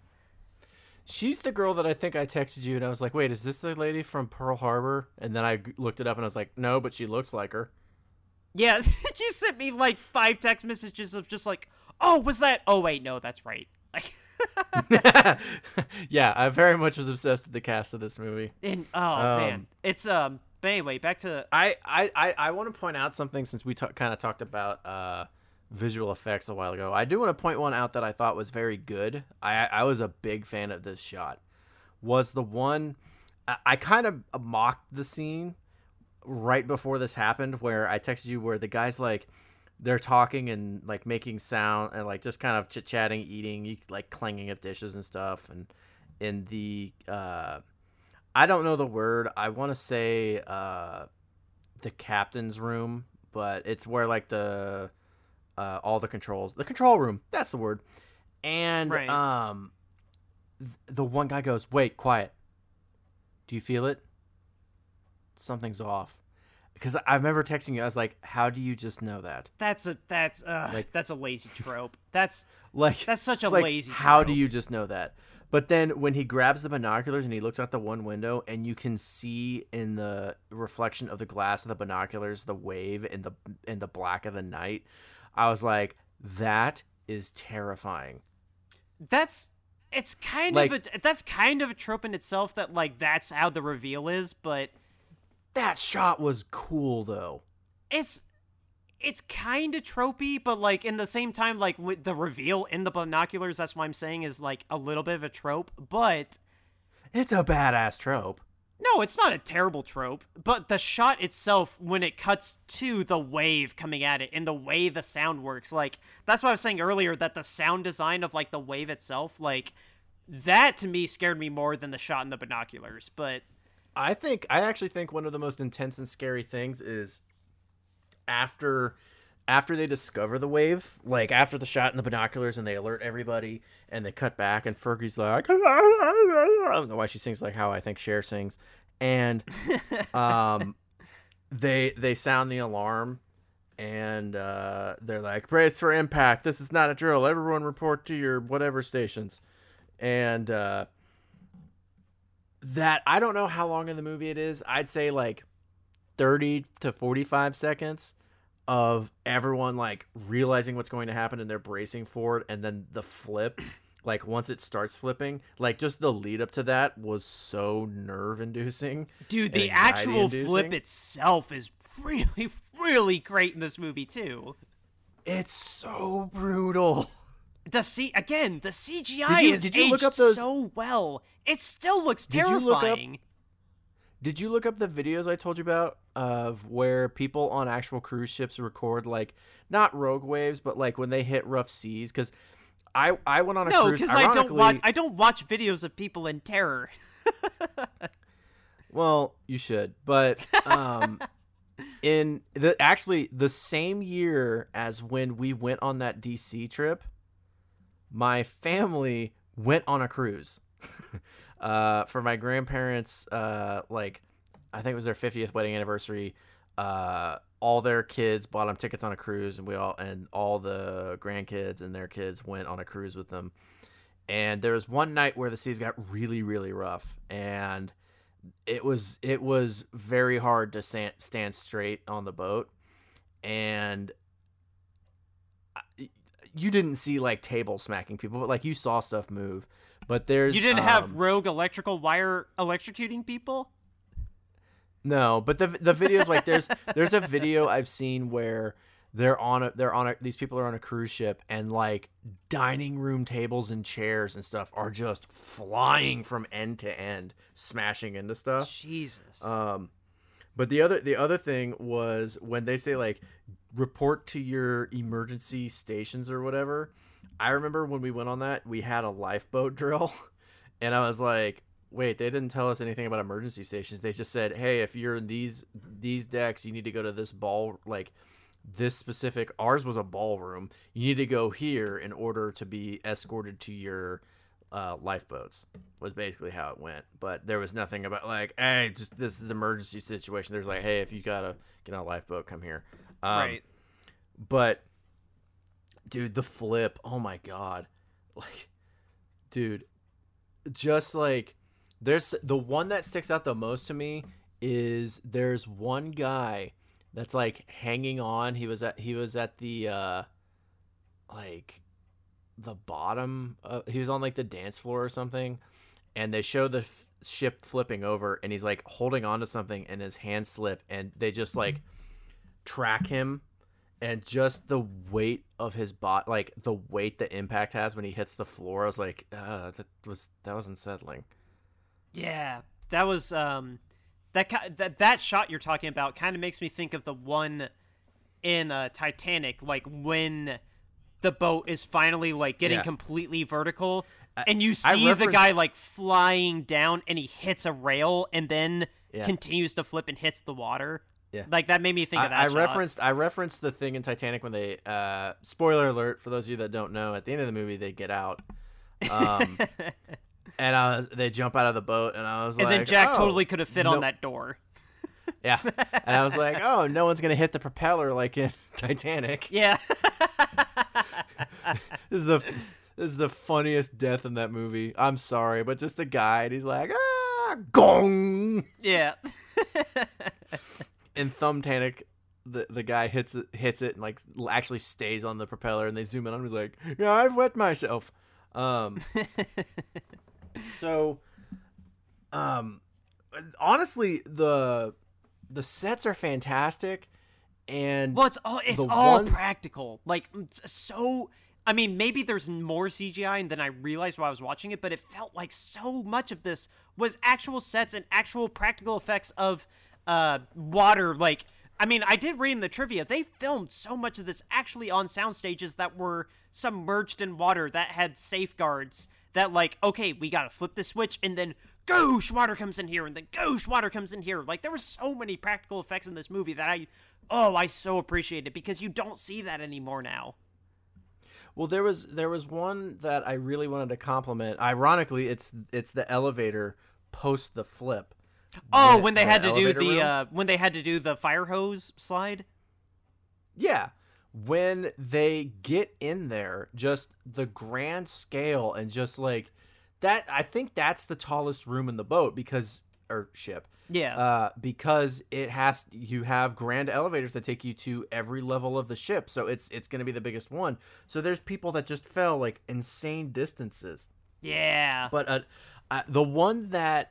She's the girl that I think I texted you, and I was like, "Wait, is this the lady from Pearl Harbor?" And then I looked it up, and I was like, "No, but she looks like her." Yeah, you sent me like five text messages of just like, "Oh, was that? Oh wait, no, that's right." Like yeah, I very much was obsessed with the cast of this movie. and oh Um, man. It's um but anyway, back to I I I, I want to point out something since we ta- kind of talked about uh, visual effects a while ago. I do want to point one out that I thought was very good. I I was a big fan of this shot. Was the one I, I kind of mocked the scene right before this happened where I texted you where the guy's like they're talking and like making sound and like just kind of chit chatting, eating, like clanging of dishes and stuff, and in the uh, I don't know the word. I want to say uh, the captain's room, but it's where like the uh, all the controls, the control room. That's the word. And Right. um, th- the one guy goes, "Wait, quiet. Do you feel it? Something's off." Because I remember texting you, I was like, "How do you just know that?" That's a that's uh Like- that's a lazy trope. That's Like that's such a like, lazy. How do you just know that? But then when he grabs the binoculars and he looks out the one window and you can see in the reflection of the glass of the binoculars the wave in the in the black of the night, I was like, that is terrifying. That's it's kind Like- of a that's kind of a trope in itself that like that's how the reveal is, but That shot was cool though. it's it's kind of tropey, but like in the same time, like with the reveal in the binoculars, that's what I'm saying is like a little bit of a trope, but It's a badass trope. No, it's not a terrible trope, but the shot itself, when it cuts to the wave coming at it and the way the sound works, like, that's what I was saying earlier, that the sound design of, like, the wave itself, like, that to me scared me more than the shot in the binoculars, but. I think, I actually think one of the most intense and scary things is after after they discover the wave, like after the shot in the binoculars and they alert everybody and they cut back and Fergie's like I don't know why she sings like how I think Cher sings. And um they they sound the alarm and uh, they're like, brace for impact. This is not a drill. Everyone report to your whatever stations. And uh, that I don't know how long in the movie it is. I'd say like 30 to 45 seconds of everyone like realizing what's going to happen and they're bracing for it and then the flip like once it starts flipping like just the lead up to that was so nerve inducing dude the actual flip itself is really really great in this movie too. It's so brutal. The C again the cgi did you, is did you look up those so well. It still looks terrifying. Did you look up the videos I told you about of where people on actual cruise ships record like not rogue waves, but like when they hit rough seas? Because I I went on a no, cruise. No, because I don't watch I don't watch videos of people in terror. well, you should, but um, in the actually the same year as when we went on that DC trip, my family went on a cruise. uh, for my grandparents, uh, like I think it was their 50th wedding anniversary. Uh, all their kids bought them tickets on a cruise, and we all and all the grandkids and their kids went on a cruise with them. And there was one night where the seas got really, really rough, and it was it was very hard to stand, stand straight on the boat, and you didn't see like table smacking people, but like you saw stuff move. But there's you didn't um, have rogue electrical wire electrocuting people. No, but the the videos like there's there's a video I've seen where they're on a they're on a these people are on a cruise ship and like dining room tables and chairs and stuff are just flying from end to end, smashing into stuff. Jesus. Um, but the other the other thing was when they say like report to your emergency stations or whatever. I remember when we went on that, we had a lifeboat drill, and I was like, "Wait, they didn't tell us anything about emergency stations. They just said, "Hey, if you're in these these decks, you need to go to this ball like this specific ours was a ballroom. You need to go here in order to be escorted to your uh, lifeboats." Was basically how it went. But there was nothing about like, "Hey, just this is an emergency situation." There's like, "Hey, if you got to get on a lifeboat, come here." Um, right. But dude, the flip. Oh my god. Like dude, just like there's the one that sticks out the most to me is there's one guy that's like hanging on. He was at he was at the uh like the bottom uh, he was on like the dance floor or something and they show the f- ship flipping over and he's like holding on to something and his hand slip and they just like track him and just the weight of his bot like the weight the impact has when he hits the floor. I was like uh, that was that was unsettling yeah that was um that that that shot you're talking about kind of makes me think of the one in uh, titanic like when the boat is finally like getting yeah. completely vertical and you see the guy like flying down and he hits a rail and then yeah. continues to flip and hits the water yeah, like that made me think of that. I, shot. referenced I referenced the thing in Titanic when they uh, spoiler alert for those of you that don't know. At the end of the movie, they get out, um, and I was, they jump out of the boat, and I was like, and like, then Jack oh, too could have fit no. on that door. yeah, and I was like, oh, no one's gonna hit the propeller like in Titanic. Yeah, this is the this is the funniest death in that movie. I'm sorry, but just the guy, and he's like, ah, gong. Yeah in Thumbtanic, the the guy hits it hits it and like actually stays on the propeller, and they zoom in on him. He's like, "Yeah, I've wet myself." Um, so, um, honestly, the the sets are fantastic, and well, it's all it's all one... practical. Like so, I mean, maybe there's more CGI than I realized while I was watching it, but it felt like so much of this was actual sets and actual practical effects of uh, water. Like, I mean, I did read in the trivia, they filmed so much of this actually on sound stages that were submerged in water that had safeguards that, like, okay, we gotta flip the switch and then goosh, water comes in here, and then goosh, water comes in here. Like, there were so many practical effects in this movie that I, oh, I so appreciate it because you don't see that anymore now. Well, there was there was one that I really wanted to compliment. Ironically, it's it's the elevator post the flip. Oh, The- when they the had to do the uh, when they had to do the fire hose slide. Yeah. When they get in there, just the grand scale and just like that I think that's the tallest room in the boat because or ship. Yeah. Uh because it has you have grand elevators that take you to every level of the ship. So it's it's going to be the biggest one. So there's people that just fell like insane distances. yeah. But uh, uh, the one that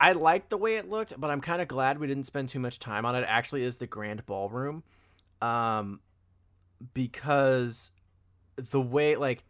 I liked the way it looked, but I'm kind of glad we didn't spend too much time on it. Actually, is the grand ballroom, um, because the way like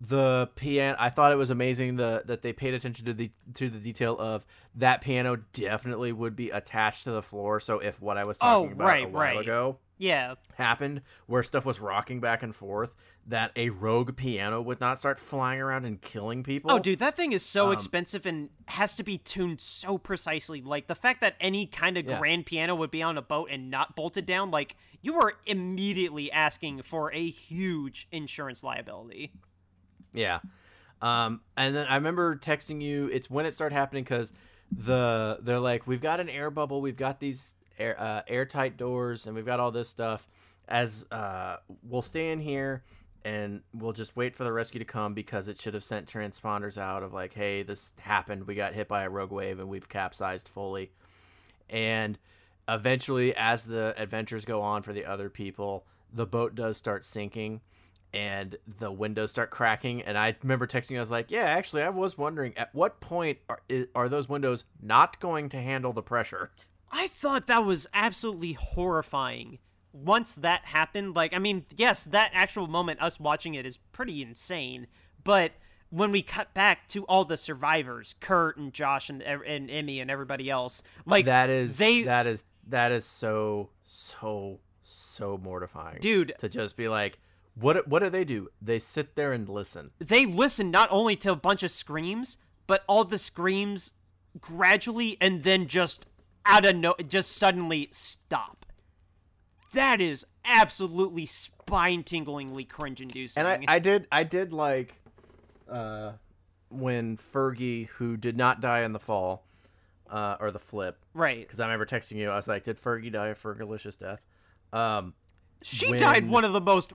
the piano, I thought it was amazing the that they paid attention to the to the detail of that piano definitely would be attached to the floor. So if what I was Oh, talking about right, a while right. ago yeah. happened where stuff was rocking back and forth that a rogue piano would not start flying around and killing people. Oh, dude, that thing is so Um, expensive and has to be tuned so precisely. Like the fact that any kind of Yeah. grand piano would be on a boat and not bolted down, like you are immediately asking for a huge insurance liability. Yeah. Um, and then I remember texting you. It's when it started happening because the they're like, we've got an air bubble, we've got these air uh, airtight doors, and we've got all this stuff. As uh, we'll stay in here and we'll just wait for the rescue to come because it should have sent transponders out of like, hey, this happened. We got hit by a rogue wave and we've capsized fully. And eventually, as the adventures go on for the other people, the boat does start sinking and the windows start cracking. And I remember texting you, I was like, yeah, actually, I was wondering at what point are, are those windows not going to handle the pressure? I thought that was absolutely horrifying. Once that happened, like, I mean, yes, that actual moment, us watching it, is pretty insane. But when we cut back to all the survivors, Kurt and Josh and and Emmy and everybody else, like That is they, that is that is so so so mortifying, dude, To just be like, what what do they do? They sit there and listen. they listen not only to a bunch of screams, but all the screams gradually and then just out of no, just suddenly stop. That is absolutely spine-tinglingly cringe-inducing. And I, I did I did like uh when Fergie, who did not die in the fall, uh, or the flip, right. because I remember texting you. I was like, "Did Fergie die a Fergalicious death?" Um, She when- died one of the most.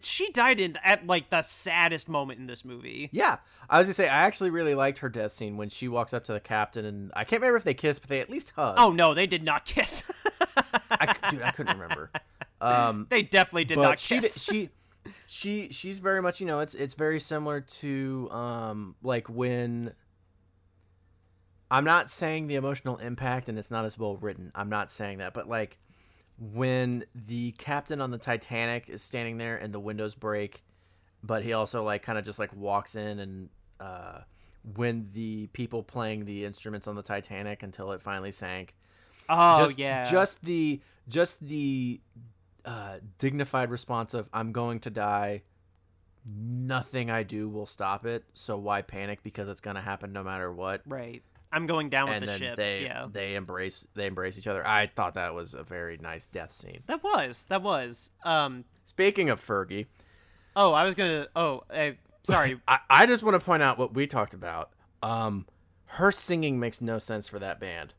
She died in at like the saddest moment in this movie. yeah, I was gonna say I actually really liked her death scene when she walks up to the captain, and I can't remember if they kissed, but they at least hugged. Oh no, they did not kiss. I, dude, I couldn't remember. Um, they definitely did not she, kiss. she she she's very much you know it's it's very similar to um like when I'm not saying the emotional impact and it's not as well written. I'm not saying that, but like when the captain on the Titanic is standing there and the windows break, but he also like kind of just like walks in and uh when the people playing the instruments on the Titanic until it finally sank oh just, yeah. just the just the uh, dignified response of "I'm going to die." Nothing I do will stop it. So why panic? Because it's gonna happen no matter what. right. I'm going down with And the then ship. they yeah. they embrace they embrace each other. I thought that was a very nice death scene. That was. That was. Um. Speaking of Fergie, Oh, I was gonna. Oh, uh, sorry. I, I just want to point out what we talked about. Um, her singing makes no sense for that band.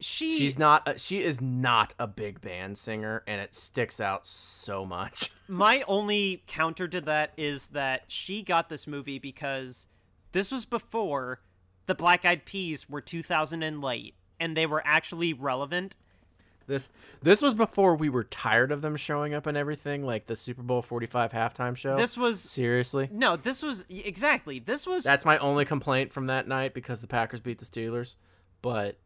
She. She's not. A, she is not a big band singer, and it sticks out so much. My only counter to that is that she got this movie because this was before the Black Eyed Peas were 2000 and late, and they were actually relevant. This this was before we were tired of them showing up and everything, like the Super Bowl forty five halftime show. This was seriously. no. This was exactly. This was That's my only complaint from that night because the Packers beat the Steelers, but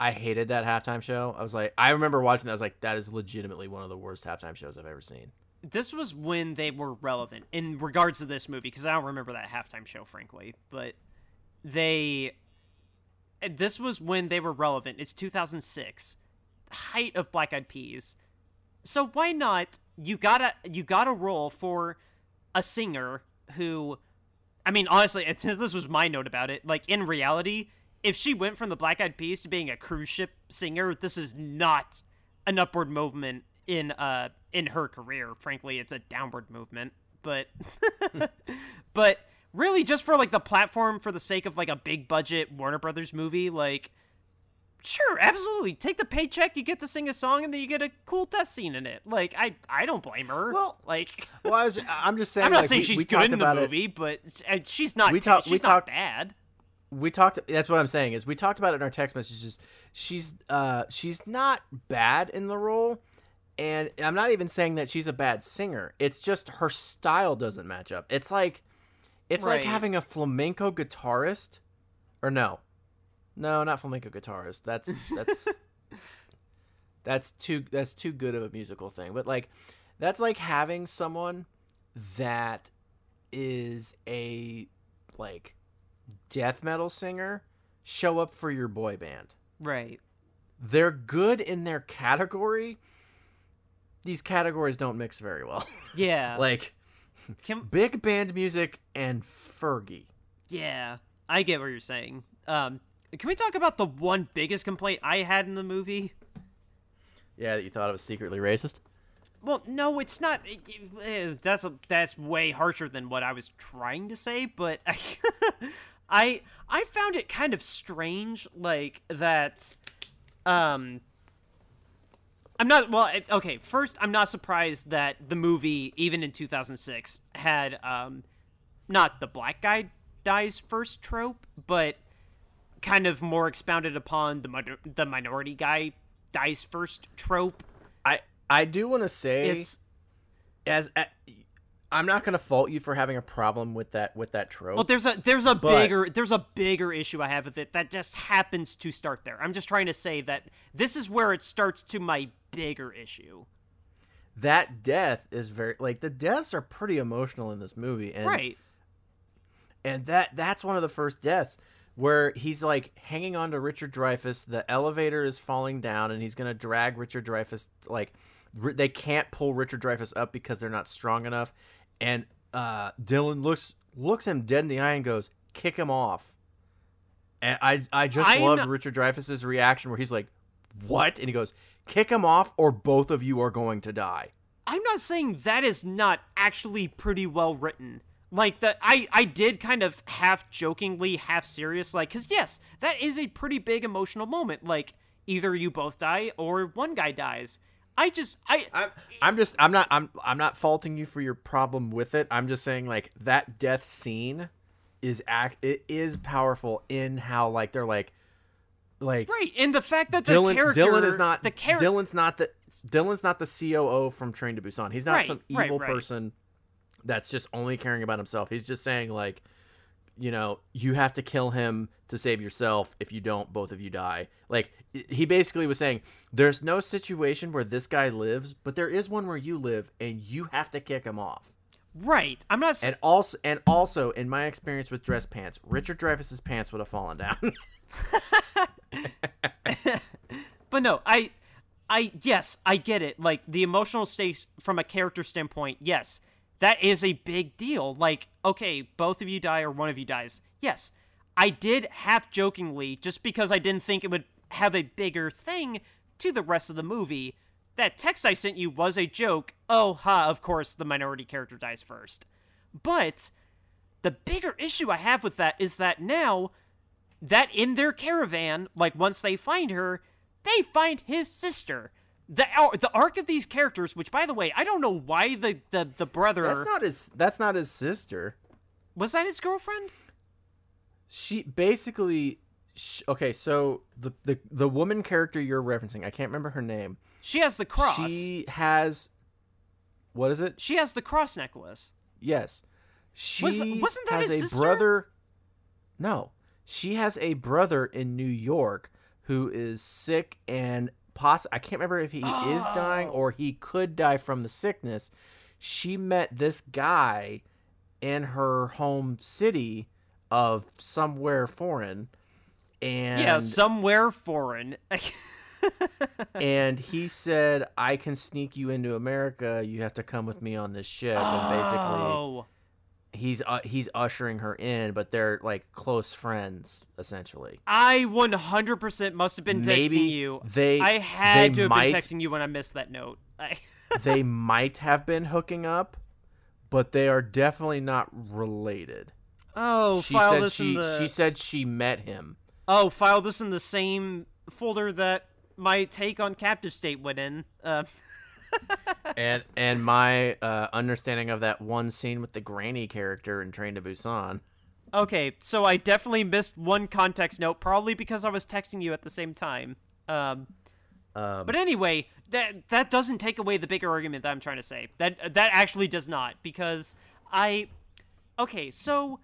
I hated that halftime show. I was like, I remember watching that. I was like, that is legitimately one of the worst halftime shows I've ever seen. this was when they were relevant in regards to this movie because I don't remember that halftime show, frankly. But they, this was when they were relevant. It's 2006, height of Black Eyed Peas. So why not? You gotta you gotta roll for a singer who, I mean, honestly, it's, this was my note about it. Like in reality, if she went from the Black Eyed Peas to being a cruise ship singer, this is not an upward movement in uh in her career. Frankly, it's a downward movement. But but really just for like the platform for the sake of like a big budget Warner Brothers movie, like sure, absolutely. Take the paycheck, you get to sing a song and then you get a cool test scene in it. Like I I don't blame her. Well, like Well, I was, I'm just saying. I'm not like, saying we, she's we good talked in the about it- movie, but she's not We talk- she's we not talked- bad. we talked that's what i'm saying is we talked about it in our text messages she's uh she's not bad in the role and i'm not even saying that she's a bad singer it's just her style doesn't match up it's like it's like having a flamenco guitarist or no no not flamenco guitarist that's that's that's too that's too good of a musical thing but like that's like having someone that is a like death metal singer show up for your boy band. Right. They're good in their category. These categories don't mix very well. Yeah. like Can, big band music and Fergie. yeah. I get what you're saying. Um can we talk about the one biggest complaint I had in the movie? Yeah, that you thought it was secretly racist. Well, no, it's not. eh, That's a, that's way harsher than what I was trying to say, but I, I I found it kind of strange, like that. Um, I'm not well. Okay, first, I'm not surprised that the movie, even in 2006, had um, not the black guy dies first trope, but kind of more expounded upon the the minority guy dies first trope. I I do want to say It's as I'm not going to fault you for having a problem with that with that trope. Well, there's a there's a But- bigger there's a bigger issue I have with it that just happens to start there. I'm just trying to say that this is where it starts to my bigger issue. that death is very like the deaths are pretty emotional in this movie and right. and that that's one of the first deaths where he's like hanging on to Richard Dreyfuss. The elevator is falling down, and he's gonna drag Richard Dreyfuss. Like they can't pull Richard Dreyfuss up because they're not strong enough. And uh, Dylan looks looks him dead in the eye and goes, "Kick him off." And I I just I'm loved Richard Dreyfuss's reaction where he's like, "What?" And he goes, "Kick him off, or both of you are going to die." I'm not saying that is not actually pretty well written. Like that I I did kind of half jokingly, half serious like cuz yes, that is a pretty big emotional moment. Like either you both die or one guy dies. I just I I'm, I'm just I'm not I'm I'm not faulting you for your problem with it. I'm just saying like that death scene is act it is powerful in how like they're like like right, and the fact that the Dylan character Dylan is not the character Dylan's not the Dylan's not the COO from Train to Busan. He's not Right, some evil right. person that's just only caring about himself. He's just saying like you know, you have to kill him to save yourself. If you don't, both of you die. Like he basically was saying, there's no situation where this guy lives, but there is one where you live, and you have to kick him off. Right. I'm not And also, and also, in my experience with dress pants, Richard Dreyfuss's pants would have fallen down. But no, I I yes, I get it. Like the emotional stakes from a character standpoint, yes. That is a big deal. Like, okay, both of you die or one of you dies. Yes. I did half jokingly, just because I didn't think it would have a bigger thing to the rest of the movie. That text I sent you was a joke. Oh, ha, of course, the minority character dies first. But the bigger issue I have with that is that now that in their caravan, like once they find her, they find his sister. The the arc of these characters, which by the way, I don't know why the the, the brother that's not his. That's not his sister. was that his girlfriend. She basically. sh okay, so the, the the woman character you're referencing, I can't remember her name. She has the cross. She, She has. What is it? She has the cross necklace. Yes. She wasn't that has his a sister? brother. No. She has a brother in New York who is sick and poss I can't remember if he is dying Oh. or he could die from the sickness. she met this guy in her home city of somewhere foreign and yeah, somewhere foreign. and he said I can sneak you into America. You have to come with me on this ship and basically oh, he's uh, he's ushering her in, but they're like close friends essentially. I 100% must have been texting Maybe you. they I had they to have might been texting you when I missed that note. I, they might have been hooking up, but they are definitely not related. oh, she file said this she in the. she said she met him. oh, file this in the same folder that my take on Captive State went in. Uh, and and my uh, understanding of that one scene with the granny character in Train to Busan. okay, so I definitely missed one context note, probably because I was texting you at the same time. Um, Um, But anyway, that that doesn't take away the bigger argument that I'm trying to say. That that actually does not because I Okay, so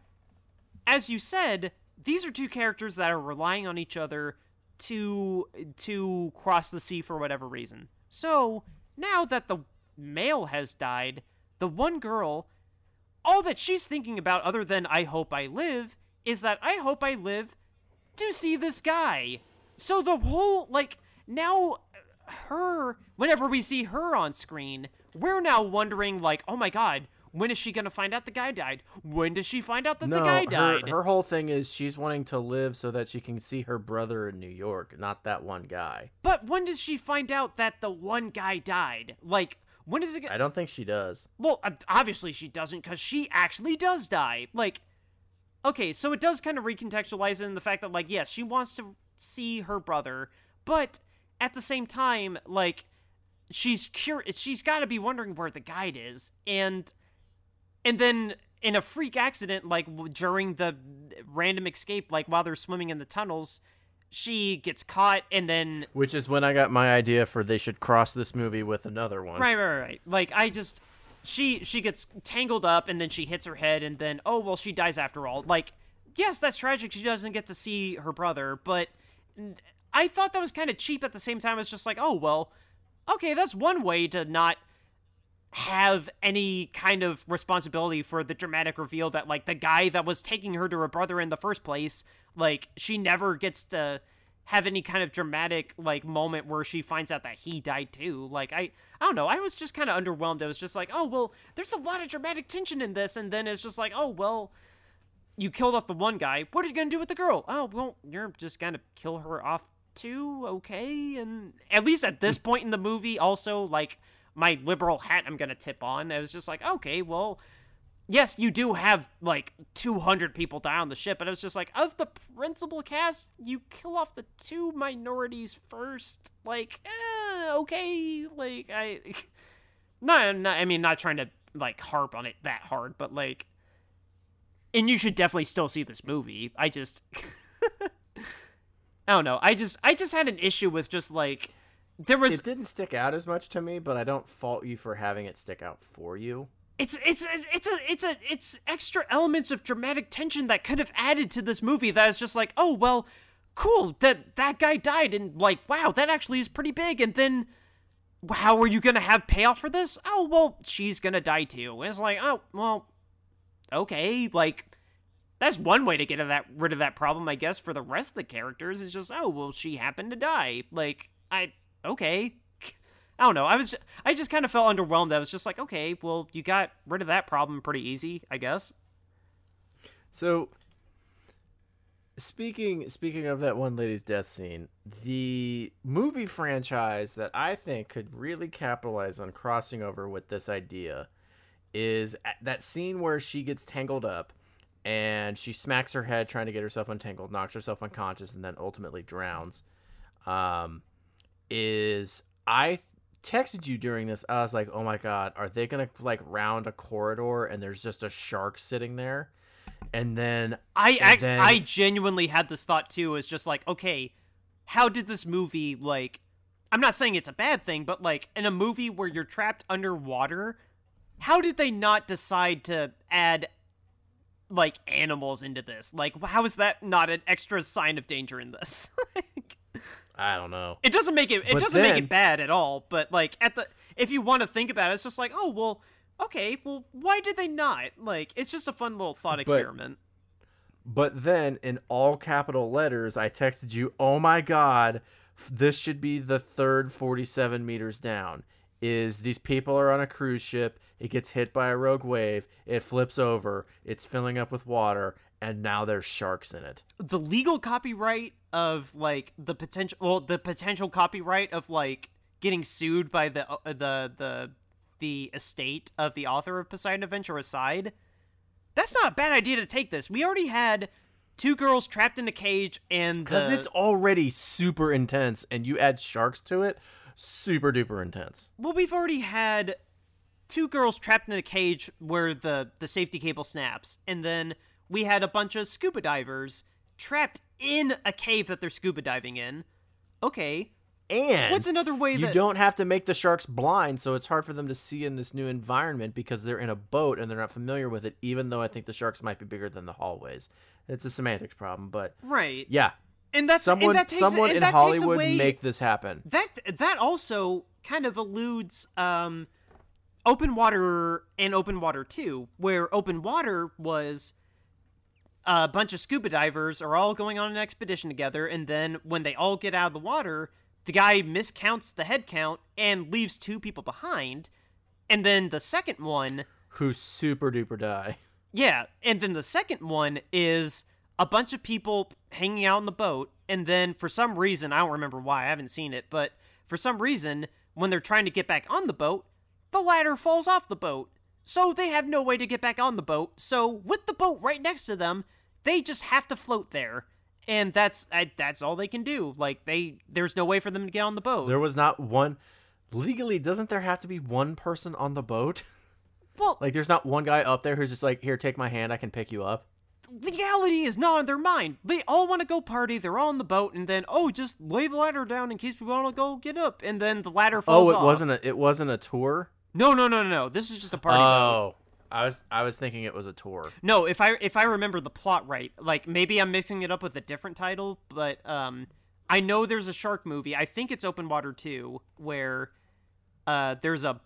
as you said, these are two characters that are relying on each other to to cross the sea for whatever reason. So, now that the male has died, the one girl all that she's thinking about other than I hope I live is that I hope I live to see this guy. So the whole like now her whenever we see her on screen, we're now wondering like, "Oh my god, when is she going to find out the guy died? When does she find out that no, the guy her, died?" her whole thing is she's wanting to live so that she can see her brother in New York, not that one guy. But when does she find out that the one guy died? Like when is it gonna I don't think she does. Well, obviously she doesn't because she actually does die. Like, okay, so it does kind of recontextualize it in the fact that, like, yes, she wants to see her brother, but at the same time, like, she's curious. She's got to be wondering where the guide is, and and then in a freak accident, like during the random escape, like while they're swimming in the tunnels, she gets caught, and then Which is when I got my idea for they should cross this movie with another one. Right, right, right. Like I just she she gets tangled up and then she hits her head and then oh well she dies after all. Like yes, that's tragic. She doesn't get to see her brother, but I thought that was kind of cheap at the same time. It's just like, oh well, okay, that's one way to not have any kind of responsibility for the dramatic reveal that like the guy that was taking her to her brother in the first place, like she never gets to have any kind of dramatic like moment where she finds out that he died too. Like I I don't know, I was just kind of underwhelmed. It was just like, "Oh, well, there's a lot of dramatic tension in this." And then it's just like, "Oh, well, you killed off the one guy. What are you going to do with the girl?" "Oh, well, you're just going to kill her off too." Okay. And at least at this point in the movie also like my liberal hat I'm going to tip on. I was just like, "Okay, well, yes, you do have like 200 people die on the ship, but it was just like, of the principal cast, you kill off the two minorities first. Like, eh, okay, like I, not, not, I mean, not trying to like harp on it that hard, but like, and you should definitely still see this movie. I just, I don't know. I just, I just had an issue with just like. There was It didn't stick out as much to me, but I don't fault you for having it stick out for you. it's it's it's it's a it's a it's extra elements of dramatic tension that could have added to this movie that is just like oh well cool that that guy died and like wow that actually is pretty big. And then how are you gonna have payoff for this? Oh well she's gonna die too. And it's like oh well okay like that's one way to get of that rid of that problem i guess for the rest of the characters is just oh well she happened to die. Like i okay I don't know. I was I just kind of felt underwhelmed. I was just like, okay, well, you got rid of that problem pretty easy, I guess. So speaking speaking of that one lady's death scene, the movie franchise that I think could really capitalize on crossing over with this idea is that scene where she gets tangled up and she smacks her head trying to get herself untangled, knocks herself unconscious, and then ultimately drowns. Um, is I texted you during this. I was like, "Oh my god, are they gonna like round a corridor and there's just a shark sitting there?" And then I And I, then- I genuinely had this thought too. Is just like, okay, how did this movie like? I'm not saying it's a bad thing, but like in a movie where you're trapped underwater, how did they not decide to add like animals into this? Like, how is that not an extra sign of danger in this? Like, I don't know. It doesn't make it. It But doesn't make it bad at all. But like at the, if you want to think about it, it's just like, oh well, okay, well, why did they not? Like, it's just a fun little thought experiment. But then in all capital letters, I texted you, "Oh my god, this should be the third 47 meters down." Is these people are on a cruise ship, it gets hit by a rogue wave, it flips over, it's filling up with water, and now there's sharks in it. the legal copyright of like the potential well the potential copyright of like getting sued by the uh, the the the estate of the author of Poseidon Adventure aside that's not a bad idea to take this we already had two girls trapped in a cage and Because the- it's already super intense, and you add sharks to it, super duper intense. well we've already had two girls trapped in a cage where the the safety cable snaps and then we had a bunch of scuba divers trapped in a cave that they're scuba diving in okay And What's another way that you don't have to make the sharks blind, so it's hard for them to see in this new environment because they're in a boat and they're not familiar with it. Even though I think the sharks might be bigger than the hallways, it's a semantics problem. But right? yeah, And that's someone and that takes, someone in Hollywood away, make this happen. that that also kind of alludes um open water and open water 2 where open water was a bunch of scuba divers are all going on an expedition together and then when they all get out of the water the guy miscounts the head count and leaves two people behind and then the second one Who super duper die? Yeah, and then the second one is a bunch of people hanging out on the boat, and then for some reason, I don't remember why, I haven't seen it, but for some reason, when they're trying to get back on the boat, the ladder falls off the boat. So they have no way to get back on the boat. So with the boat right next to them, they just have to float there. And that's I, that's all they can do. Like they there's no way for them to get on the boat. There was not one. Legally, doesn't there have to be one person on the boat? well, Like, there's not one guy up there who's just like, "Here, take my hand. I can pick you up." legality is not on their mind. They all want to go party. They're all on the boat, and then oh, just lay the ladder down in case we want to go get up. And then the ladder oh, falls Oh, it off. wasn't a it wasn't a tour. No, no, no, no, no. This is just a party boat. Oh. I was I was thinking it was a tour. No, if I if I remember the plot right, like maybe I'm mixing it up with a different title, but um, I know there's a shark movie. I think it's Open Water 2, where uh, there's a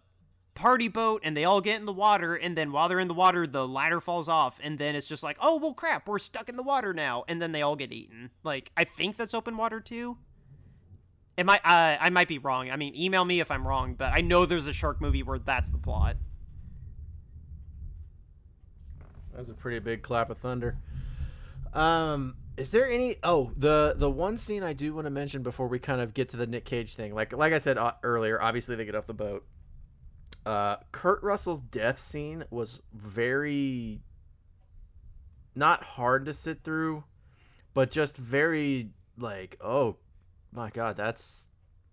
party boat and they all get in the water, and then while they're in the water, the ladder falls off, and then it's just like, oh well, crap, we're stuck in the water now, and then they all get eaten. Like I think that's Open Water 2. It might uh, I might be wrong. I mean, email me if I'm wrong, but I know there's a shark movie where that's the plot. That was a pretty big clap of thunder. Um, is there any? Oh, the the one scene I do want to mention before we kind of get to the Nick Cage thing. Like like I said uh, earlier, obviously they get off the boat. Uh, Kurt Russell's death scene was very not hard to sit through, but just very like, oh my god, that's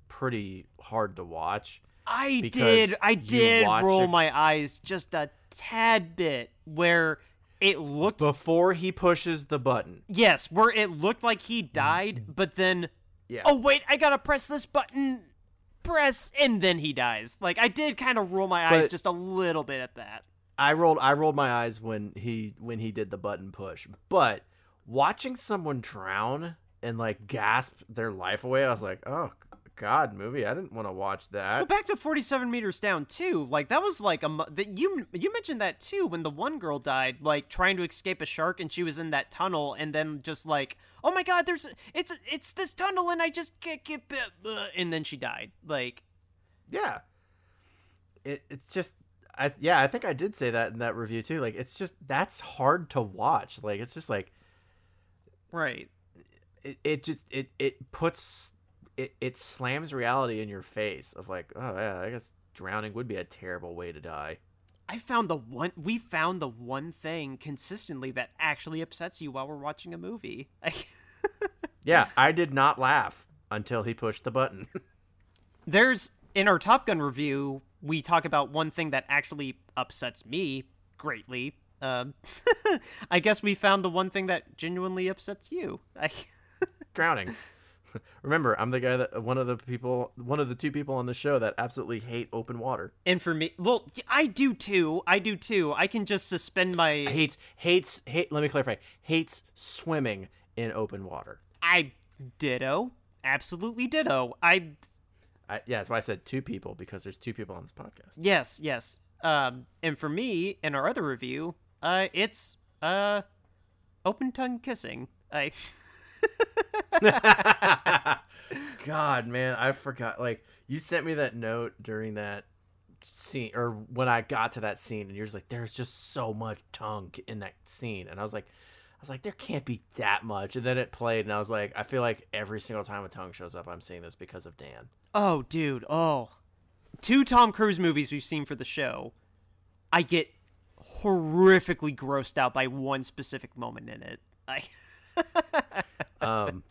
pretty hard to watch. I did. I did roll a- my eyes just a tad bit where it looked. Before he pushes the button, yes, where it looked like he died, mm-hmm. but then. yeah. Oh wait, I gotta press this button. Press, and then he dies. Like I did kind of roll my eyes But- just a little bit at that. I rolled I rolled my eyes when he when he did the button push. But watching someone drown and like gasp their life away, I was like, "Oh god, movie. I didn't want to watch that. Well, that." back to forty-seven meters down too. Like that was like a that you you mentioned that too when the one girl died, like trying to escape a shark, and she was in that tunnel, and then just like, oh my god, there's it's it's this tunnel, and I just can't get bit, and then she died. Like Yeah. It it's just I yeah, I think I did say that in that review too. Like it's just that's hard to watch. Like it's just like right. it, it just it it puts it, it slams reality in your face of like, oh yeah, I guess drowning would be a terrible way to die. I found the one we found the one thing consistently that actually upsets you while we're watching a movie. Yeah, I did not laugh until he pushed the button. There's in our Top Gun review, we talk about one thing that actually upsets me greatly. Um, I guess we found the one thing that genuinely upsets you. Drowning. Remember, I'm the guy that one of the people, one of the two people on the show that absolutely hate open water. and for me, well, I do too. I do too. I can just suspend my. Hates, hates, hate. Let me clarify. Hates swimming in open water. I ditto. Absolutely ditto. I I, yeah, that's why I said two people because there's two people on this podcast. yes, yes. Um, and for me, in our other review, uh, it's uh, open tongue kissing. I God, man, I forgot. Like you sent me that note during that scene, or when I got to that scene, and you're just like, "There's just so much tongue in that scene," and I was like, "I was like, there can't be that much." And then it played, and I was like, "I feel like every single time a tongue shows up, I'm seeing this because of Dan." oh, dude, oh, two Tom Cruise movies we've seen for the show. I get horrifically grossed out by one specific moment in it. I Um,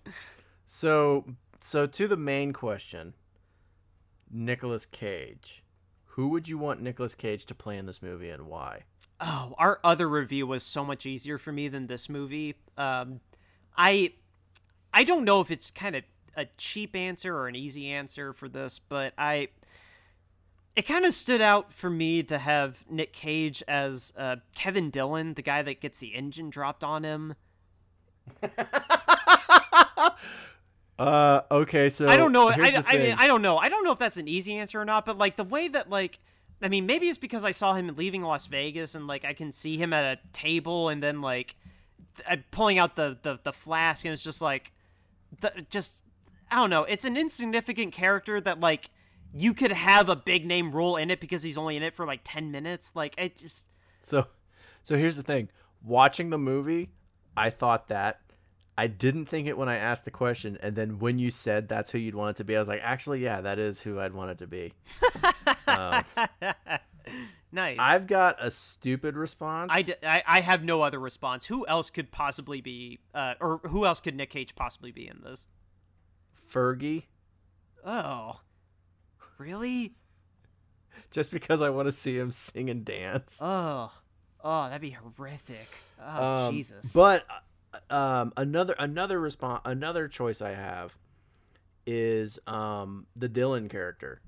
so so to the main question, Nicolas Cage. Who would you want Nicolas Cage to play in this movie, and why? Oh, our other review was so much easier for me than this movie. Um, I, I don't know if it's kind of a cheap answer or an easy answer for this, but I, it kind of stood out for me to have Nick Cage as uh, Kevin Dillon, the guy that gets the engine dropped on him. Uh, okay, so I don't know. I, I mean. I don't know. I don't know if that's an easy answer or not, but like the way that like. I mean, maybe it's because I saw him leaving Las Vegas and like I can see him at a table and then like pulling out the, the the flask and it's just like the, just I don't know. It's an insignificant character that like you could have a big name role in it because he's only in it for like 10 minutes. Like it just So, so here's the thing. Watching the movie, I thought that. I didn't think it when I asked the question, and then when you said that's who you'd want it to be, I was like, actually, yeah, that is who I'd want it to be. um, nice. I've got a stupid response. I, d- I, I have no other response. Who else could possibly be, uh, or who else could Nick Cage possibly be in this? Fergie, Oh, really? just because I want to see him sing and dance. Oh, oh, that'd be horrific. Oh, Um, Jesus. But uh, um, another another response, another choice I have is um the Dylan character.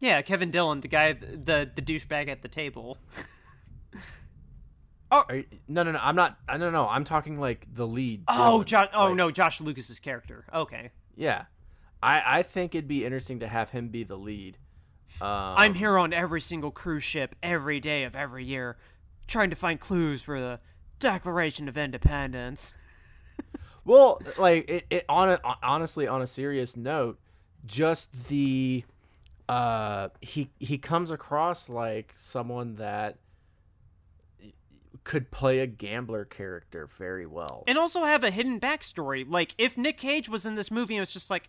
yeah, Kevin Dillon, the guy, the the douchebag at the table. Are you- no, no, no. I'm not. I don't know. I'm talking like the lead. Oh, Dylan. Josh. Oh Like, no, Josh Lucas's character. Okay, Yeah, I I think it'd be interesting to have him be the lead. Um, I'm here on every single cruise ship every day of every year, trying to find clues for the Declaration of Independence. Well, like it, it on a, honestly on a serious note, just the uh he he comes across like someone that could play a gambler character very well. and also have a hidden backstory. Like if Nick Cage was in this movie, and it was just like,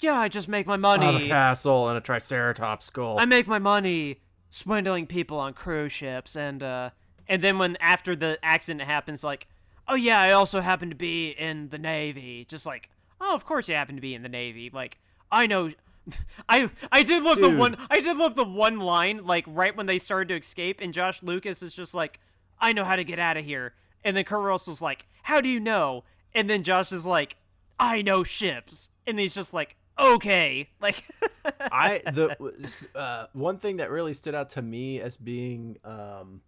yeah, I just make my I have a money. castle and a triceratops skull. I make my money swindling people on cruise ships, and uh, and then when after the accident happens, like, oh yeah, I also happen to be in the navy. Just like, oh, of course you happen to be in the navy. Like, I know. I I did love the one I did love the one line like right when they started to escape and Josh Lucas is just like I know how to get out of here and then Kurt Russell's like how do you know and then Josh is like I know ships and he's just like okay like I the uh, one thing that really stood out to me as being um,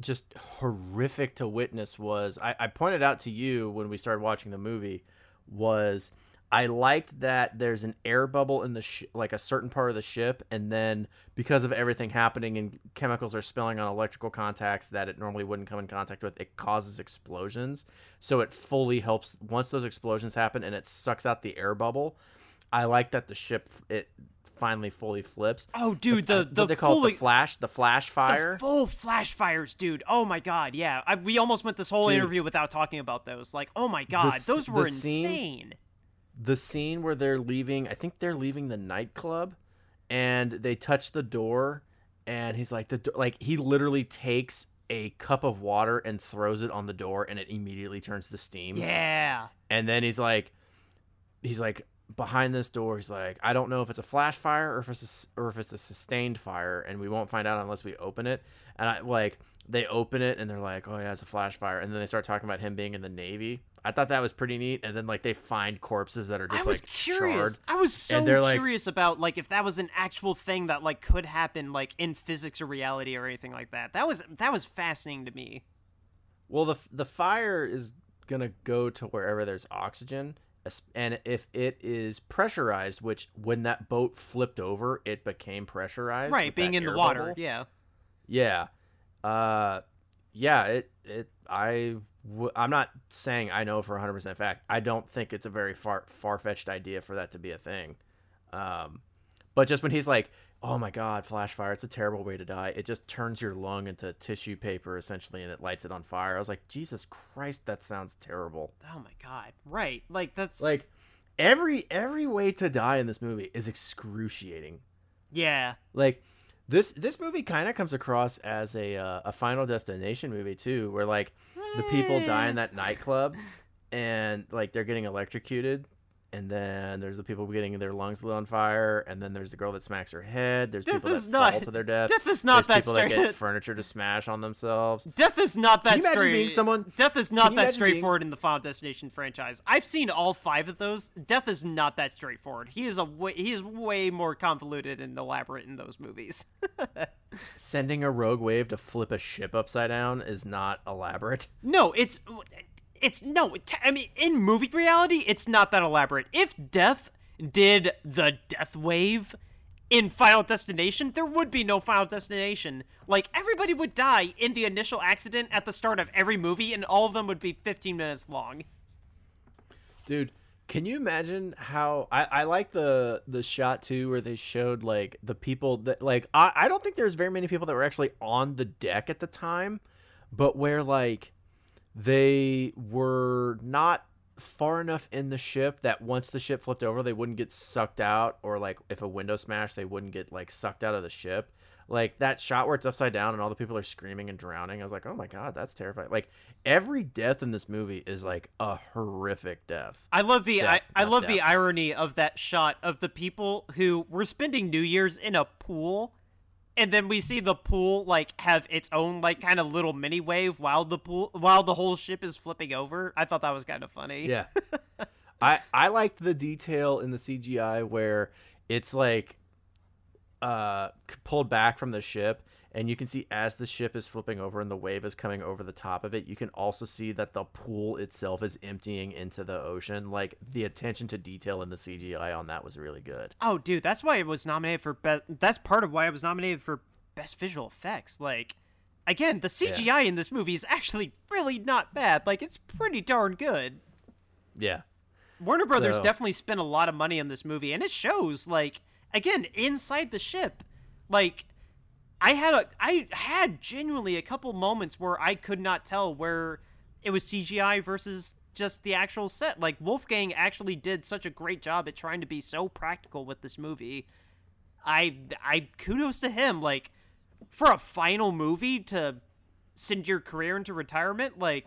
just horrific to witness was I, I pointed out to you when we started watching the movie was I liked that there's an air bubble in the sh- like a certain part of the ship, and then because of everything happening and chemicals are spilling on electrical contacts that it normally wouldn't come in contact with, it causes explosions. So it fully helps once those explosions happen and it sucks out the air bubble. I like that the ship it finally fully flips. oh dude the what the they call fully, it the flash, the flash fire. The full flash fires, dude. Oh my god, yeah. I, we almost went this whole Dude. interview without talking about those. Like, oh my god, s- those the were scene- insane. the scene where they're leaving, I think they're leaving the nightclub, and they touch the door, and he's like the like he literally takes a cup of water and throws it on the door, and it immediately turns to steam. Yeah. And then he's like, he's like behind this door. He's like, I don't know if it's a flash fire or if it's a, or if it's a sustained fire, and we won't find out unless we open it. And I like they open it and they're like, oh yeah, it's a flash fire. And then they start talking about him being in the navy. I thought that was pretty neat. And then like they find corpses that are just I was like curious. charred. I was so they're like- curious about like if that was an actual thing that like could happen like in physics or reality or anything like that. That was that was fascinating to me. Well, the the fire is gonna go to wherever there's oxygen, And if it is pressurized, which when that boat flipped over, it became pressurized. right, being in the water. bubble. Yeah. Yeah. Uh yeah, it it I w- I'm not saying I know for 100% fact. I don't think it's a very far far-fetched idea for that to be a thing. Um but just when he's like, "Oh my god, flash fire, it's a terrible way to die." It just turns your lung into tissue paper essentially and it lights it on fire. I was like, "Jesus Christ, that sounds terrible." Oh my god. Right. Like that's Like every every way to die in this movie is excruciating. yeah. like this this movie kind of comes across as a uh, a final destination movie too where like the people die in that nightclub and like they're getting electrocuted and then there's the people getting their lungs lit on fire and then there's the girl that smacks her head there's Death people that not- fall to their death Death is not there's that people that straight. get furniture to smash on themselves Death is not that Can you imagine straight. being someone- Death is not that imagine being- straightforward in the Final Destination franchise. I've seen all five of those. Death is not that straightforward. He is a way, he is way more convoluted and elaborate in those movies. sending a rogue wave to flip a ship upside down is not elaborate no, it's it's no. I mean, in movie reality, it's not that elaborate. If Death did the Death Wave in Final Destination, there would be no Final Destination. Like everybody would die in the initial accident at the start of every movie, and all of them would be 15 minutes long. Dude, can you imagine how I, I like the the shot too where they showed like the people that like I, I don't think there's very many people that were actually on the deck at the time, but where like they were not far enough in the ship that once the ship flipped over they wouldn't get sucked out or like if a window smashed they wouldn't get like sucked out of the ship. Like that shot where it's upside down and all the people are screaming and drowning i was like oh my god that's terrifying. Like every death in this movie is like a horrific death. I love the I, Death, I not love the irony of that shot of the people who were spending New Year's in a pool, and then we see the pool like have its own like kind of little mini wave while the pool while the whole ship is flipping over. I thought that was kind of funny. Yeah. I I liked the detail in the CGI where it's like uh pulled back from the ship and you can see as the ship is flipping over and the wave is coming over the top of it, you can also see that the pool itself is emptying into the ocean. Like the attention to detail in the CGI on that was really good. Oh, dude, that's why it was nominated for best. That's part of why it was nominated for best visual effects. Like, again, the CGI in this movie is actually really not bad. Like, it's pretty darn good. Yeah. Warner Brothers So- definitely spent a lot of money on this movie, and it shows. Like, again, inside the ship, like. I had a I had genuinely a couple moments where I could not tell where it was CGI versus just the actual set. Like Wolfgang actually did such a great job at trying to be so practical with this movie. I I kudos to him like for a final movie to send your career into retirement like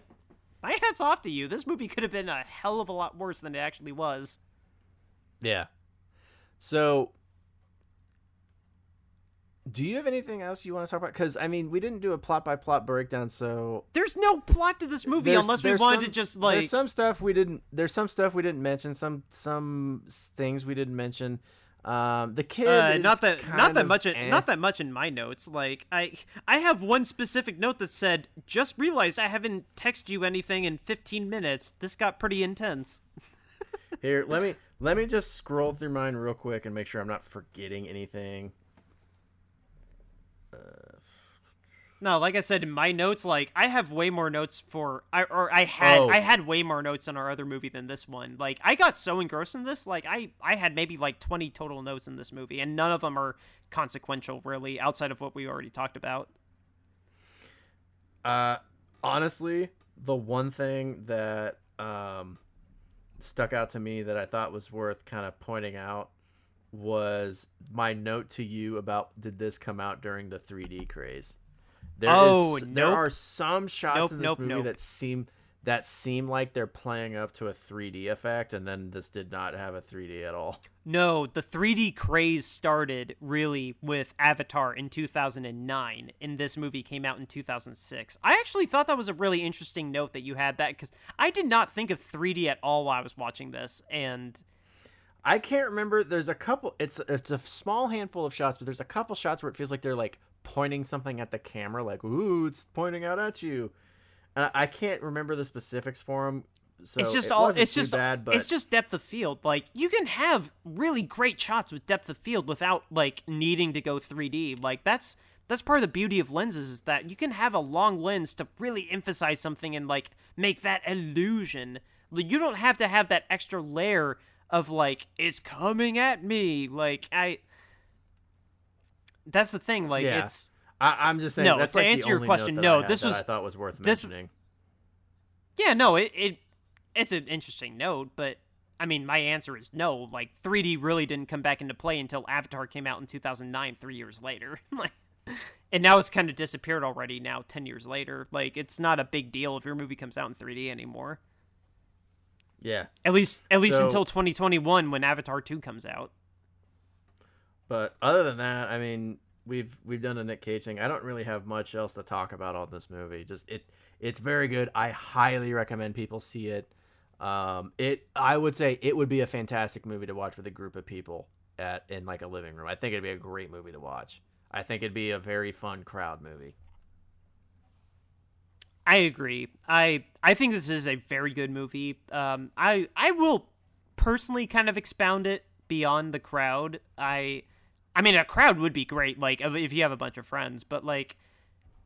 my hats off to you. This movie could have been a hell of a lot worse than it actually was. Yeah. So do you have anything else you want to talk about? Because I mean, we didn't do a plot by plot breakdown, so There's no plot to this movie There's- unless we wanted some- to just like there's some stuff we didn't there's some stuff we didn't mention some some things we didn't mention. Um the kid Uh, is not that not that much in, not that much in my notes like i i have one specific note that said just realized i haven't texted you anything in 15 minutes. This got pretty intense. Here let me let me just scroll through mine real quick and make sure i'm not forgetting anything no like i said in my notes like i have way more notes for i or i had Oh. i had way more notes on our other movie than this one like i got so engrossed in this like i i had maybe like 20 total notes in this movie and none of them are consequential really outside of what we already talked about uh honestly the one thing that um stuck out to me that i thought was worth kind of pointing out was my note to you about did this come out during the 3d craze There oh, is Oh, there nope. are some shots Nope, in this nope, movie that seem that seem like they're playing up to a 3d effect and then this did not have a 3d at all No, the 3D craze started really with Avatar in 2009, and this movie came out in 2006. I actually thought that was a really interesting note that you had that because I did not think of 3D at all while I was watching this, and I can't remember. There's a couple. It's it's a small handful of shots, but there's a couple shots where it feels like they're like pointing something at the camera, like "Ooh, it's pointing out at you." And I, I can't remember the specifics for them. So it's just it all it's just bad, but it's just depth of field. Like you can have really great shots with depth of field without like needing to go 3D. Like that's that's part of the beauty of lenses is that you can have a long lens to really emphasize something and like make that illusion. You don't have to have that extra layer of like it's coming at me. Like I That's the thing like Yeah. it's I, I'm just saying No, that's to like the answer your question, no, this was- I thought was worth this- mentioning. Yeah, no, it, it it's an interesting note, but I mean, my answer is no. Like 3D really didn't come back into play until Avatar came out in 2009, 3 years later. like and now it's kind of disappeared already now 10 years later. Like it's not a big deal if your movie comes out in 3D anymore. Yeah, At least at least So- until 2021 when Avatar 2 comes out. but other than that, I mean, we've we've done a Nick Cage thing. I don't really have much else to talk about on this movie. Just it it's very good. I highly recommend people see it. Um, it I would say it would be a fantastic movie to watch with a group of people at in like a living room. I think it'd be a great movie to watch. I think it'd be a very fun crowd movie. I agree. I I think this is a very good movie. Um, I I will personally kind of expound it beyond the crowd. I I mean, a crowd would be great, like if you have a bunch of friends, but like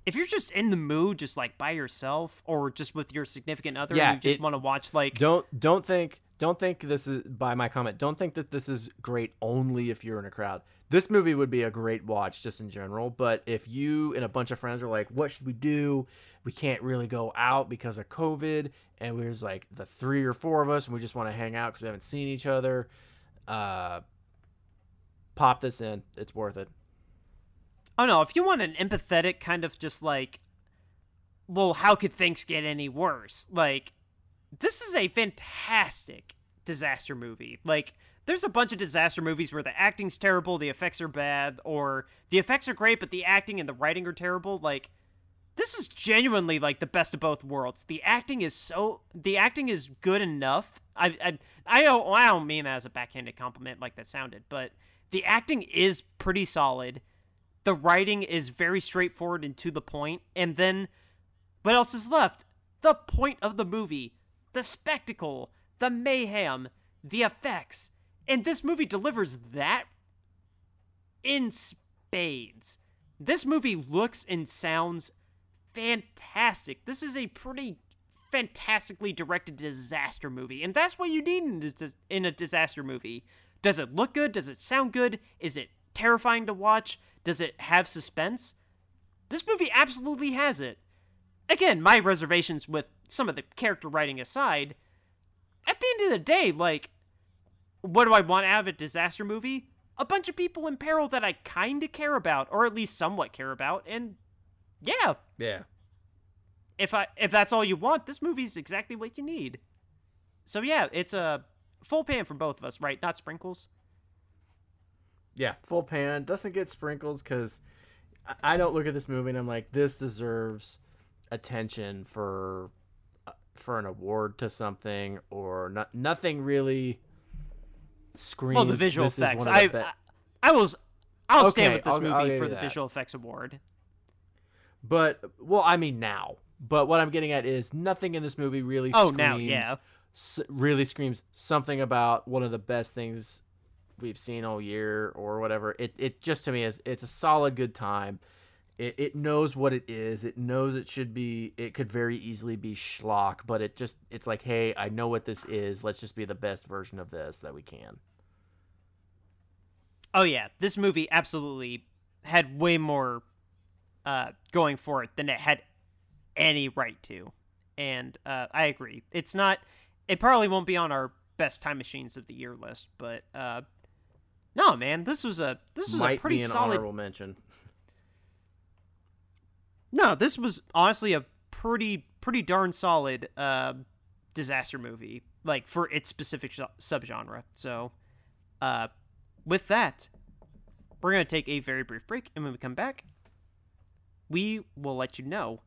if you're just in the mood, just like by yourself or just with your significant other, Yeah, and you just want to watch like Don't don't think don't think this is by my comment. Don't think that this is great only if you're in a crowd. This movie would be a great watch just in general, but if you and a bunch of friends are like, "What should we do? We can't really go out because of COVID." And we're just like the three or four of us and we just want to hang out cuz we haven't seen each other. Uh pop this in. It's worth it. Oh no, if you want an empathetic kind of just like well, how could things get any worse? Like this is a fantastic disaster movie. Like there's a bunch of disaster movies where the acting's terrible, the effects are bad, or the effects are great but the acting and the writing are terrible. Like this is genuinely like the best of both worlds. The acting is so the acting is good enough. I I I don't I don't mean that as a backhanded compliment like that sounded, but the acting is pretty solid. The writing is very straightforward and to the point. And then what else is left? The point of the movie, the spectacle, the mayhem, the effects. And this movie delivers that in spades. This movie looks and sounds fantastic. This is a pretty fantastically directed disaster movie, and that's what you need in, dis- in a disaster movie. Does it look good? Does it sound good? Is it terrifying to watch? Does it have suspense? This movie absolutely has it. Again, my reservations with some of the character writing aside, at the end of the day, like, what do I want out of a disaster movie? A bunch of people in peril that I kind of care about, or at least somewhat care about, and yeah, Yeah. if I if that's all you want, this movie's exactly what you need. So yeah, it's a full pan for both of us, right? Not sprinkles. Yeah, full pan doesn't get sprinkles because I don't look at this movie and I'm like, this deserves attention for uh, for an award to something or not. Nothing really screams. Well, the visual this effects. I, be- I I was I'll stand with this I'll- I'll movie for the that. visual effects award. But well, I mean now. But what I'm getting at is nothing in this movie really. Oh, screams, now, yeah. s- really screams something about one of the best things we've seen all year or whatever. It it just to me is it's a solid good time. It it knows what it is. It knows it should be. It could very easily be schlock, but it just it's like, hey, I know what this is. Let's just be the best version of this that we can. Oh yeah, this movie absolutely had way more uh, going for it than it had any right to, and uh, I agree. It's not. It probably won't be on our best time machines of the year list, but uh, no, man, this was a this was a pretty be an solid. honorable mention. No, this was honestly a pretty pretty darn solid uh, disaster movie, like for its specific sh- subgenre. So, uh, with that, we're gonna take a very brief break, and when we come back, we will let you know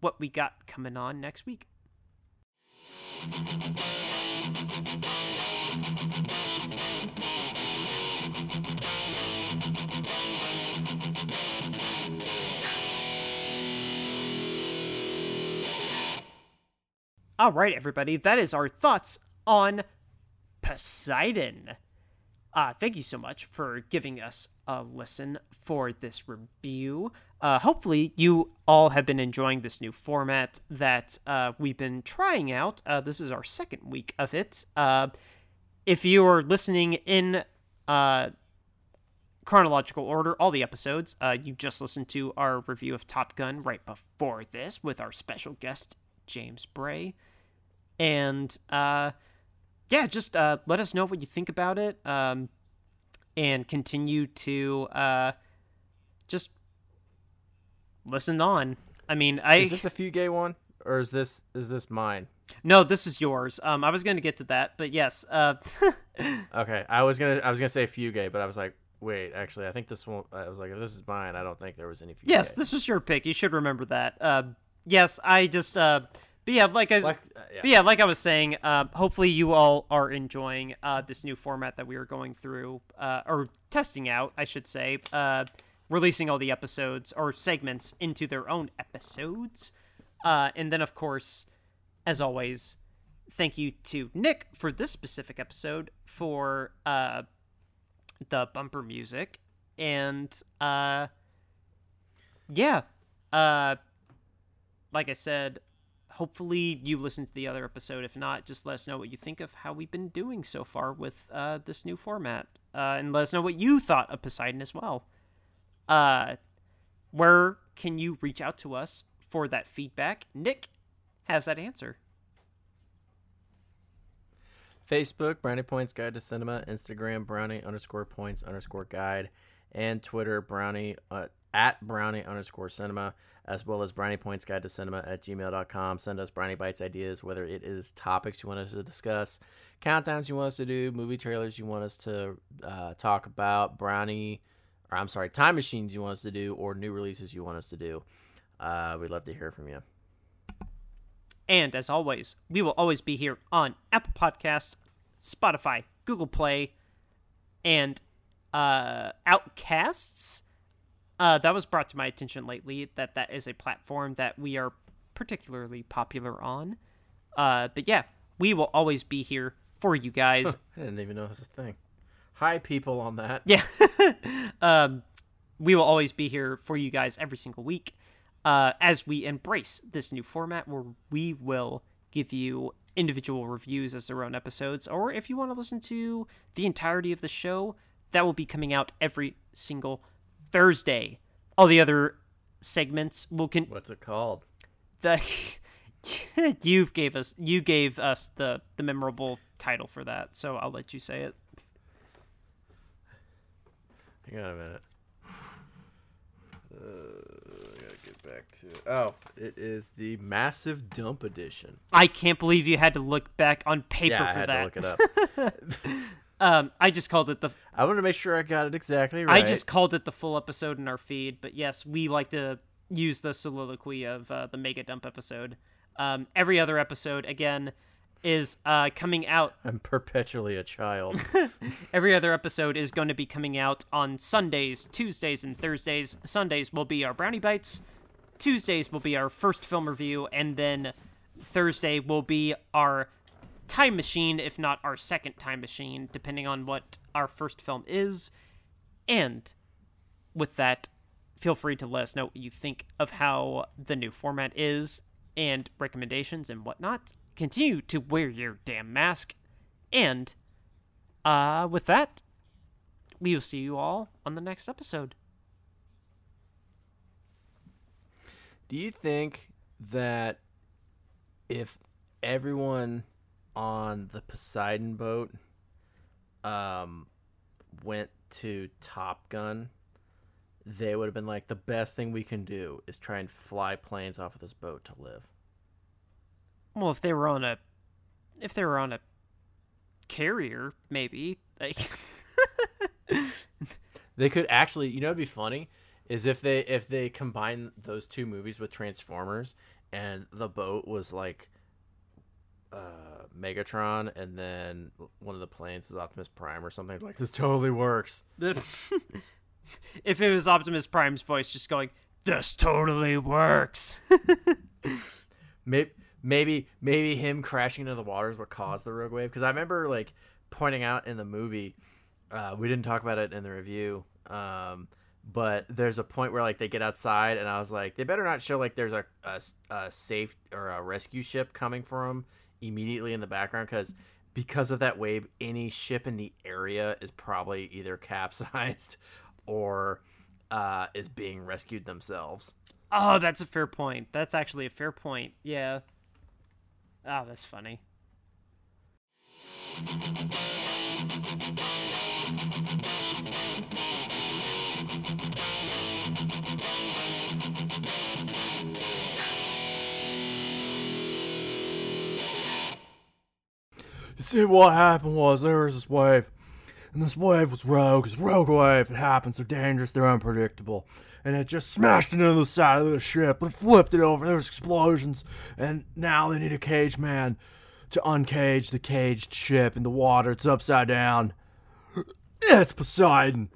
what we got coming on next week. All right, everybody, that is our thoughts on Poseidon. Uh, thank you so much for giving us a listen for this review. Uh, hopefully, you all have been enjoying this new format that uh, we've been trying out. Uh, this is our second week of it. Uh, if you are listening in uh, chronological order, all the episodes, you just listened to our review of Top Gun right before this with our special guest, James Bray. And yeah, just uh, let us know what you think about it um, and continue to uh, just listen on. I mean, I Is this a few gay one, or is this is this mine? no, this is yours. Um, I was going to get to that, but yes. Uh, Okay, I was gonna I was gonna say few gay, but I was like, wait, actually, I think this one. I was like, if this is mine, I don't think there was any few. yes, this was your pick. You should remember that. Uh, yes, I just. Uh, but yeah, like I, like uh, yeah. Yeah, like I was saying, uh, hopefully you all are enjoying uh, this new format that we are going through, uh, or testing out, I should say, uh, releasing all the episodes or segments into their own episodes. Uh, and then, of course, as always, thank you to Nick for this specific episode for uh, the bumper music. And uh, yeah, uh, like I said, hopefully you listen to the other episode. If not, just let us know what you think of how we've been doing so far with uh, this new format, uh, and let us know what you thought of Poseidon as well. Uh, where can you reach out to us for that feedback? Nick has that answer. Facebook, Brownie Points Guide to Cinema, Instagram, Brownie underscore points underscore guide, and Twitter, Brownie uh, at Brownie underscore cinema, as well as Brownie Points Guide to Cinema at gmail.com. Send us Brownie Bites ideas, whether it is topics you want us to discuss, countdowns you want us to do, movie trailers you want us to uh, talk about, Brownie, or I'm sorry, time machines you want us to do, or new releases you want us to do. Uh, we'd love to hear from you. And as always, we will always be here on Apple Podcasts, Spotify, Google Play, and uh, Outcasts. Uh, that was brought to my attention lately that that is a platform that we are particularly popular on. Uh, but yeah, we will always be here for you guys. I didn't even know it was a thing. Hi, people on that. Yeah. um, we will always be here for you guys every single week uh, as we embrace this new format where we will give you individual reviews as their own episodes. Or if you want to listen to the entirety of the show, that will be coming out every single Thursday. All the other segments will con- What's it called? the you've gave us you gave us the the memorable title for that so i'll let you say it Hang on a minute. Uh, I gotta get back to. Oh, it is the Massive Dump Edition. i can't believe you had to look back on paper Yeah, I for had that to look it up. um i just called it the I want to make sure I got it exactly right. i just called it the full episode in our feed but yes we like to use the soliloquy of uh, the mega dump episode um every other episode again is uh coming out I'm perpetually a child. Every other episode is going to be coming out on Sundays, Tuesdays, and Thursdays. Sundays will be our Brownie Bites. Tuesdays will be our first film review, and then Thursday will be our time machine, if not our second time machine, depending on what our first film is. And with that, feel free to let us know what you think of how the new format is and recommendations and whatnot. Continue to wear your damn mask. And uh, with that, we will see you all on the next episode. Do you think that if everyone on the Poseidon boat um went to Top Gun, they would have been like the best thing we can do is try and fly planes off of this boat to live. Well, if they were on a, if they were on a carrier, maybe like. They could actually, you know, it'd be funny is if they if they combine those two movies with Transformers and the boat was like uh Megatron and then one of the planes is Optimus Prime or something like this totally works. if it was Optimus Prime's voice just going, "This totally works." Maybe maybe maybe him crashing into the water is what caused the rogue wave because i remember like pointing out in the movie uh, we didn't talk about it in the review um, but there's a point where like they get outside and i was like they better not show like there's a, a, a safe or a rescue ship coming for them immediately in the background because because of that wave any ship in the area is probably either capsized or uh, is being rescued themselves Oh, that's a fair point. That's actually a fair point. Yeah. Oh, that's funny. You see, what happened was there was this wave, and this wave was rogue. It's rogue wave. It happens. They're dangerous. They're unpredictable. And it just smashed into the side of the ship and flipped it over. There was explosions, and now they need a cage man to uncage the caged ship in the water. It's upside down. It's Poseidon.